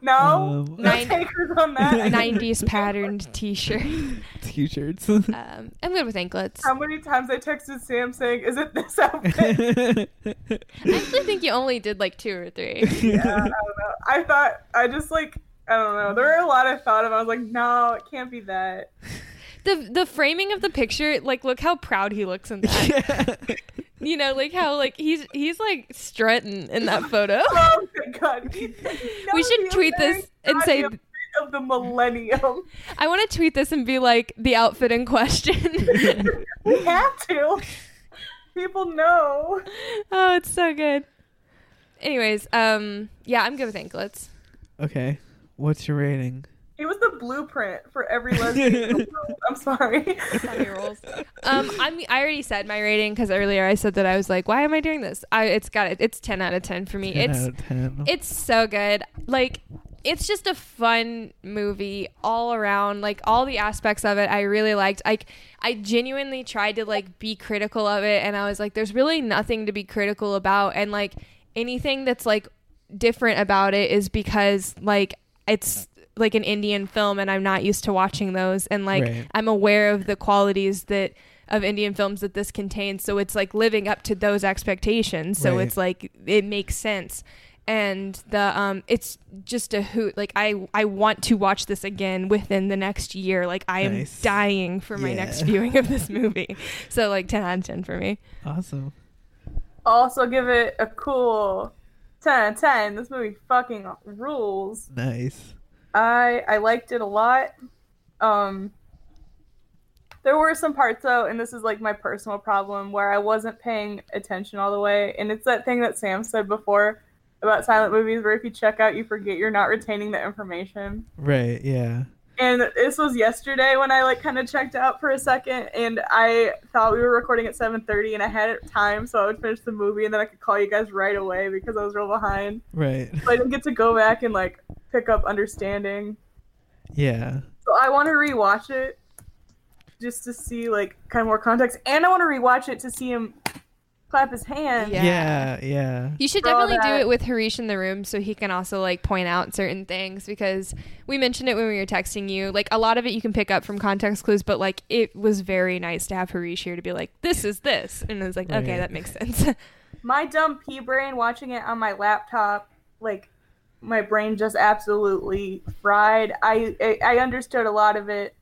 S2: No,
S1: Um,
S2: no
S3: Nine-
S2: takers on that.
S3: 90s patterned T-shirt.
S1: T-shirts.
S3: Um, I'm good with anklets.
S2: How many times I texted Sam saying, "Is it this outfit?"
S3: I actually think you only did like two or three.
S2: yeah, I don't know. I thought I just like I don't know. There were a lot I thought of. I was like, no, it can't be that.
S3: the The framing of the picture, like, look how proud he looks in that. You know, like how like he's he's like strutting in that photo.
S2: Oh my god.
S3: We should tweet this and say-
S2: of the millennium.
S3: I want to tweet this and be like the outfit in question.
S2: we have to. People know.
S3: oh, it's so good. Anyways, um, yeah, I'm good with anklets.
S1: okay. What's your rating?
S2: It was the blueprint for every lesbian. in the world. I'm sorry.
S3: Um, I'm. I already said my rating because earlier I said that I was like, why am I doing this? I. It's got it. It's ten out of ten for me.
S1: 10
S3: it's
S1: out of 10.
S3: it's so good. Like it's just a fun movie all around. Like all the aspects of it I really liked. Like I genuinely tried to like be critical of it and I was like there's really nothing to be critical about and like anything that's like different about it is because like it's like an Indian film and I'm not used to watching those and like
S1: Right.
S3: I'm aware of the qualities that of Indian films that this contains so it's like living up to those expectations so
S1: Right.
S3: it's like it makes sense and the um it's just a hoot like i i want to watch this again within the next year like i am
S1: Nice.
S3: dying for my next viewing of this movie so like 10 out of 10 for me
S1: Awesome.
S2: Also, give it a cool 10 out of 10. This movie fucking rules.
S1: Nice.
S2: I I liked it a lot. Um there were some parts though, and this is like my personal problem where I wasn't paying attention all the way. And it's that thing that Sam said before about silent movies where if you check out you forget you're not retaining the information.
S1: Right. Yeah.
S2: And this was yesterday when I like kind of checked out for a second and I thought we were recording at 7:30 and I had time so I would finish the movie and then I could call you guys right away because I was real behind.
S1: Right.
S2: So I didn't get to go back and like pick up understanding.
S1: Yeah.
S2: So I want to rewatch it just to see like kind of more context, and I want to rewatch it to see him clap his hands.
S3: Yeah.
S1: Yeah, yeah.
S3: You should
S2: For
S3: definitely do it with Hareesh in the room so he can also like point out certain things because we mentioned it when we were texting you. Like a lot of it you can pick up from context clues, but like it was very nice to have Hareesh here to be like, this is this. And it's like, okay, that makes sense.
S2: My dumb pea brain watching it on my laptop, like my brain just absolutely fried. I, I I understood a lot of it,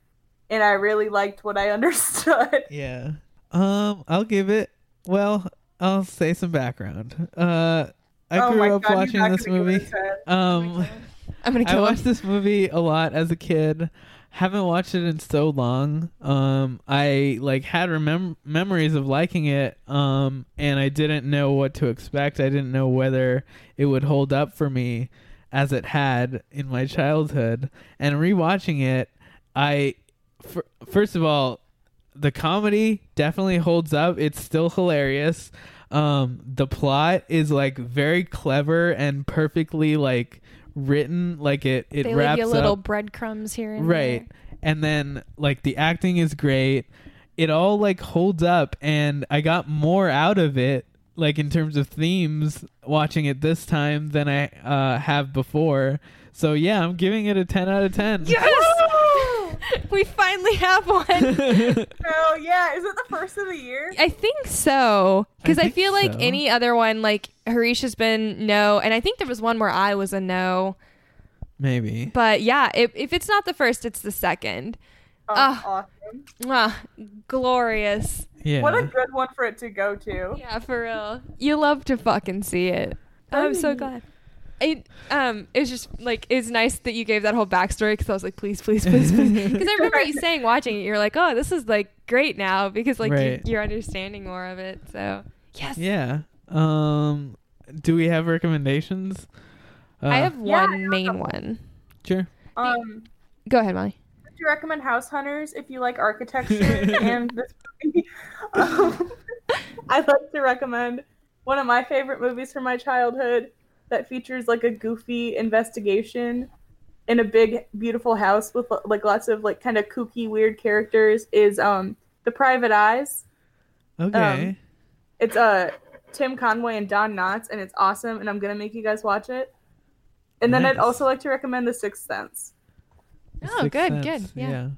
S2: and I really liked what I understood.
S1: Yeah. Um, I'll give it. Well, I'll say some background. Uh, I
S2: oh
S1: grew up
S2: God,
S1: watching this
S2: gonna give it
S1: movie. Um,
S3: I'm going to
S1: I watched
S3: him.
S1: this movie a lot as a kid. Haven't watched it in so long. Um, I like had remem- memories of liking it. Um, and I didn't know what to expect. I didn't know whether it would hold up for me as it had in my childhood. And rewatching it, I first of all, the comedy definitely holds up. It's still hilarious. Um, the plot is like very clever and perfectly like written. Like it, it
S3: They leave
S1: wraps
S3: you little
S1: up
S3: breadcrumbs here and
S1: right. And then like the acting is great. It all like holds up, and I got more out of it. Like in terms of themes, watching it this time than I uh, have before. So yeah, I'm giving it a ten out of ten.
S3: Yes! we finally have one.
S2: Oh yeah, is it the first of the year?
S3: I think so because I,
S1: think
S3: feel like
S1: so.
S3: any other one, like Hareesh has been no, and I think there was one where I was a no.
S1: Maybe.
S3: But yeah, if, if it's not the first, it's the second.
S2: Oh,
S3: Ah.
S2: awesome.
S3: Ah, glorious.
S1: Yeah.
S2: What a good one for it to go to.
S3: Yeah, for real. You love to fucking see it. I'm so glad. It um it was just like it's nice that you gave that whole backstory because I was like please please please please because I remember you saying watching it you're like oh this is like great now because like
S1: Right.
S3: you, you're understanding more of it so yes
S1: yeah. Um. Do we have recommendations? Uh,
S3: I have
S2: Yeah,
S3: one
S2: I have
S3: main
S2: a-
S3: one
S1: Sure.
S2: Um,
S3: go ahead Molly
S2: do you recommend House Hunters if you like architecture and this movie? Um, I'd like to recommend one of my favorite movies from my childhood that features like a goofy investigation in a big beautiful house with like lots of like kind of kooky weird characters is um The Private Eyes.
S1: Okay.
S2: It's uh Tim Conway and Don Knotts and it's awesome and I'm going to make you guys watch it. And then I'd also like to recommend The Sixth Sense.
S3: oh
S1: Sixth
S3: good
S1: Sense,
S3: good yeah.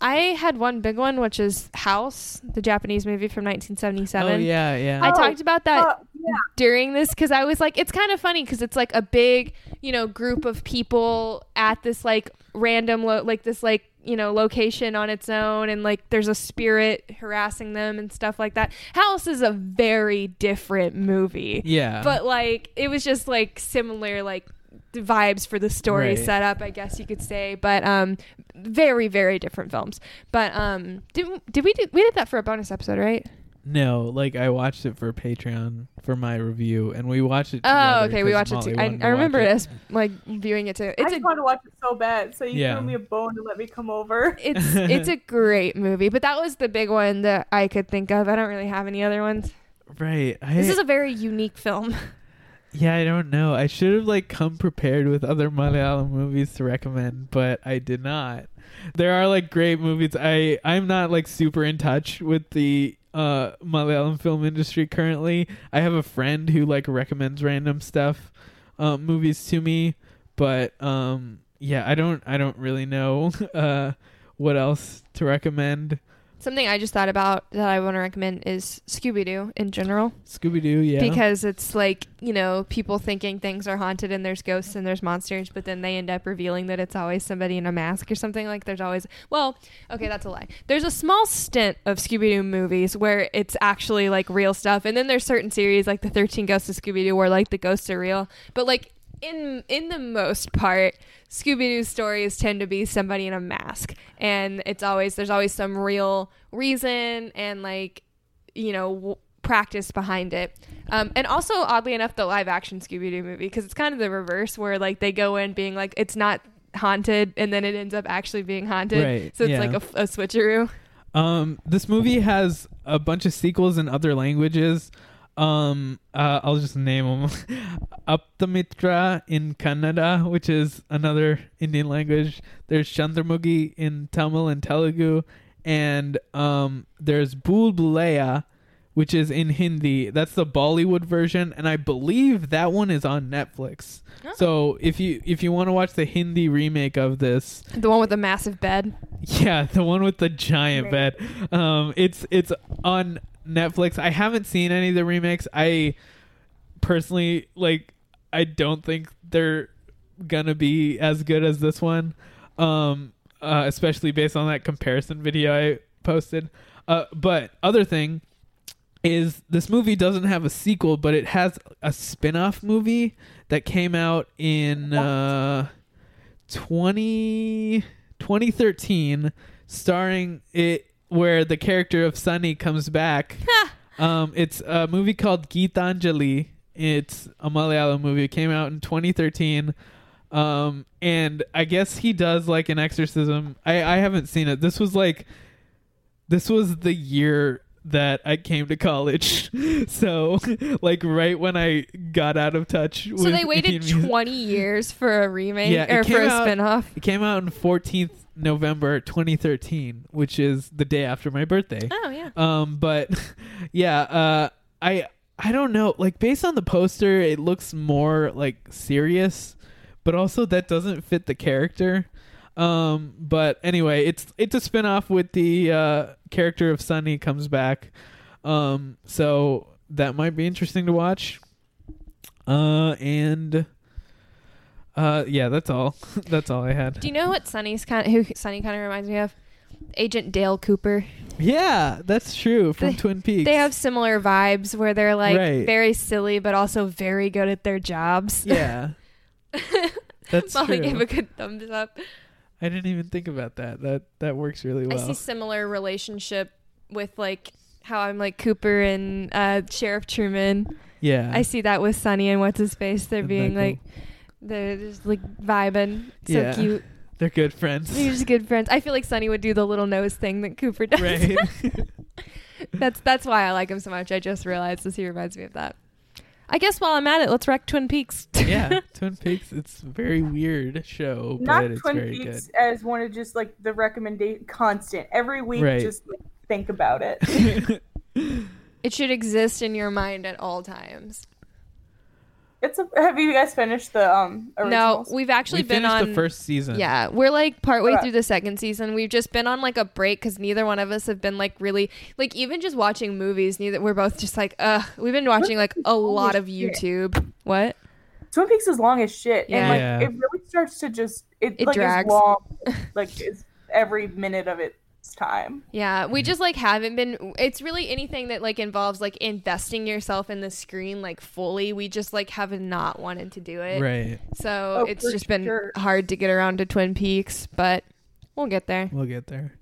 S3: I had one big one which is House the Japanese movie from 1977
S1: Oh yeah, yeah.
S3: I
S2: Oh,
S3: talked about that
S2: Uh, yeah.
S3: during this because I was like, it's kind of funny because it's like a big, you know, group of people at this like random, lo- like this like you know location on its own, and like there's a spirit harassing them and stuff like that. House is a very different movie,
S1: yeah.
S3: but like it was just like similar like vibes for the story
S1: Right.
S3: setup, I guess you could say, but um, very very different films. But um, did did we do we did that for a bonus episode, right?
S1: No, like I watched it for Patreon for my review, and we watched it.
S3: Oh, okay. we watched it too. I,
S1: to
S3: I remember
S1: it.
S3: as like viewing it too.
S2: I
S3: It's
S2: just wanted to watch it so bad, so you
S1: Yeah.
S2: threw me a bone to let me come over.
S3: it's it's a great movie, but that was the big one that I could think of. I don't really have any other ones.
S1: Right. I,
S3: This is a very unique film.
S1: yeah, I don't know. I should have like come prepared with other Malayalam movies to recommend, but I did not. There are like great movies. I I'm not like super in touch with the uh Malayalam film industry currently. I have a friend who like recommends random stuff, um, movies to me, but um, yeah, I don't I don't really know uh what else to recommend.
S3: Something I just thought about that I want to recommend is Scooby Doo in general.
S1: Scooby Doo, yeah,
S3: Because it's like, you know, people thinking things are haunted and there's ghosts and there's monsters, but then they end up revealing that it's always somebody in a mask or something. Like there's always, well, okay, that's a lie. There's a small stint of Scooby Doo movies where it's actually like real stuff. And then there's certain series like the 13 Ghosts of Scooby Doo where like the ghosts are real. But like in in the most part, Scooby Doo stories tend to be somebody in a mask, and it's always there's always some real reason and like you know w- practice behind it. Um, and also, oddly enough, the live action Scooby Doo movie because it's kind of the reverse where like they go in being like it's not haunted, and then it ends up actually being haunted.
S1: Right,
S3: So it's
S1: yeah.
S3: like a switcheroo.
S1: Um, this movie has a bunch of sequels in other languages. Um, uh, I'll just name them. Apthamitra in Kannada, which is another Indian language. There's Chandramukhi in Tamil and Telugu, and um, there's Bhool Bhulaiyaa, which is in Hindi. That's the Bollywood version, and I believe that one is on Netflix.
S3: Oh.
S1: So if you if you want to watch the Hindi remake of this,
S3: The one with the massive bed.
S1: yeah, the one with the giant bed, um, it's it's on Netflix. I haven't seen any of the remakes. I personally like. I don't think they're gonna be as good as this one, um, uh, especially based on that comparison video I posted. Uh, but other thing is this movie doesn't have a sequel, but it has a spin-off movie that came out in uh, 20, 2013 starring it where the character of Sunny comes back. um, it's a movie called Geetanjali. It's a Malayalam movie. It came out in 2013. Um, and I guess he does like an exorcism. I, I haven't seen it. This was like, this was the year that I came to college. so, like, right when I got out of touch.
S3: So they waited
S1: Indian music.
S3: 20 years for a remake
S1: Yeah,
S3: or for a
S1: out-
S3: spin-off.
S1: It came out on 14th November 2013, which is the day after my birthday.
S3: Oh yeah.
S1: Um, but yeah, uh, I I don't know. Like based on the poster, it looks more like serious, but also that doesn't fit the character. Um, but anyway, it's it's a spin-off with the uh, character of Sunny comes back. Um, so that might be interesting to watch. Uh, and uh, yeah, that's all. that's all I had.
S3: Do you know what Sunny's kind of, who Sunny kind of reminds me of? Agent Dale Cooper.
S1: Yeah, that's true from
S3: They-
S1: Twin Peaks.
S3: They have similar vibes where they're like
S1: Right.
S3: very silly but also very good at their jobs.
S1: Yeah. That's
S3: Molly
S1: true.
S3: gave a good thumbs up.
S1: I didn't even think about that. That that works really well.
S3: I see similar relationship with like how I'm like Cooper and uh, Sheriff Truman.
S1: yeah.
S3: I see that with Sunny and what's his face. They're
S1: Isn't
S3: being like they're just like vibing. So
S1: Yeah.
S3: cute.
S1: They're good friends.
S3: They're just good friends. I feel like Sunny would do the little nose thing that Cooper does.
S1: right.
S3: that's that's why I like him so much. I just realized this he reminds me of that. I guess while I'm at it, let's wreck Twin Peaks.
S1: yeah. Twin Peaks. It's a very weird show,
S2: Not
S1: but it's
S2: Twin
S1: very
S2: Peaks
S1: good.
S2: as one of just like the recommendation constant every week.
S1: Right.
S2: Just like, think about it.
S3: it should exist in your mind at all times.
S2: It's a. Have you guys finished the um?
S3: No, we've actually
S1: we
S3: been
S1: finished
S3: on
S1: the first season.
S3: Yeah, we're like partway
S2: Okay.
S3: through the second season. We've just been on like a break because neither one of us have been like really like even just watching movies. Neither we're both just like ugh. We've been watching like a lot of. YouTube. What?
S2: Twin Peaks is long as shit,
S3: Yeah.
S2: and like
S1: Yeah.
S2: it really starts to just it,
S3: It
S2: like
S3: drags.
S2: is long, like it's every minute of its time.
S3: Yeah, we just like haven't been. It's really anything that like involves like investing yourself in the screen like fully. We just like have not wanted to do it.
S1: Right.
S3: So
S2: Oh,
S3: it's
S2: for
S3: just been hard to get around to Twin Peaks, but we'll get there.
S1: We'll get there.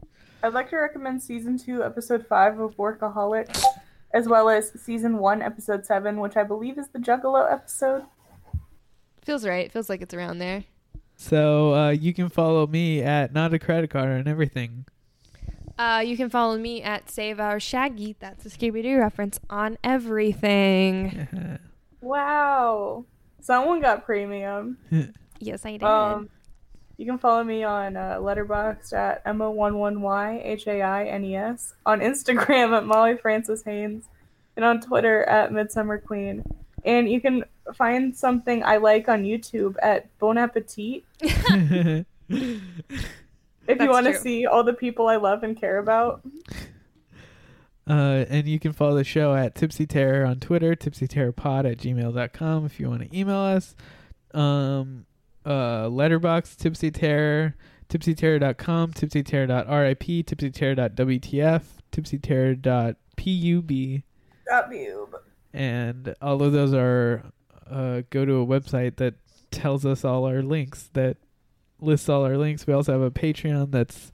S2: I'd like to recommend season two, episode five of Workaholic, as well as season one, episode seven, which I believe is the Juggalo episode.
S3: Feels right. Feels like it's around there.
S1: So uh, you can follow me at not a credit card and everything.
S3: Uh, you can follow me at Save Our Shaggy. That's a Scooby Doo reference on everything.
S2: Wow, someone got premium.
S3: Yes, I did.
S2: Um, you can follow me on uh, Letterboxd at mo11y h a i n e s, on Instagram at Molly Francis Haynes, and on Twitter at Midsummer Queen. And you can find something I like on YouTube at Bon Appetit if
S3: That's
S2: you want to see all the people I love and care about.
S1: Uh, and you can follow the show at Tipsy Terror on Twitter, tipsyterrorpod at gmail.com if you want to email us. Um, uh, Letterboxd, Tipsy Terror, tipsyterror.com, tipsyterror.rip, tipsyterror.wtf, tipsyterror.pub.
S2: Stop you.
S1: And all of those are, uh, go to a website that tells us all our links, that lists all our links. We also have a Patreon that's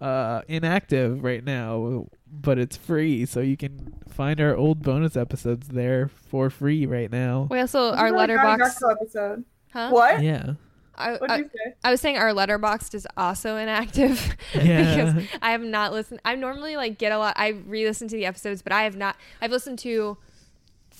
S1: uh, inactive right now, but it's free, so you can find our old bonus episodes there for free right now.
S3: we also our
S2: This is a Johnny
S3: Letterboxd.
S2: Darko episode.
S3: Huh?
S2: What?
S1: Yeah.
S3: I,
S2: What
S3: I,
S2: say?
S3: I was saying our letterboxd is also inactive
S1: Yeah.
S3: because I have not listened. I normally like get a lot. I re-listen to the episodes, but I have not. I've listened to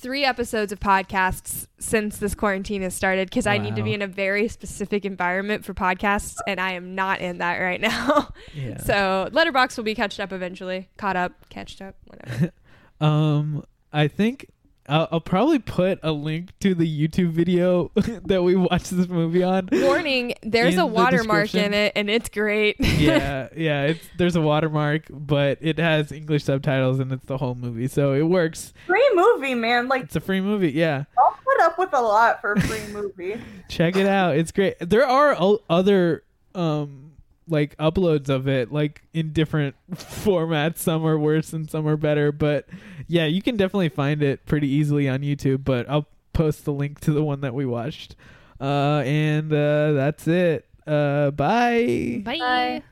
S3: three episodes of podcasts since this quarantine has started because I need to be in a very specific environment for podcasts, and I am not in that right now.
S1: Yeah.
S3: So Letterboxd will be catched up eventually. Caught up, catched up, whatever.
S1: Um, I think I'll, I'll probably put a link to the YouTube video that we watched this movie on.
S3: Warning: There's a watermark
S1: description.
S3: in it, and it's great.
S1: yeah, yeah. It's there's a watermark, but it has English subtitles and it's the whole movie, so it works.
S2: Free movie, man. Like
S1: It's a free movie. Yeah,
S2: I'll put up with a lot for a free movie.
S1: check it out. It's great. There are o- other um like uploads of it like in different formats. Some are worse and some are better, but yeah, you can definitely find it pretty easily on YouTube. But I'll post the link to the one that we watched. Uh, and uh, that's it. Uh, bye.
S3: Bye.
S2: Bye.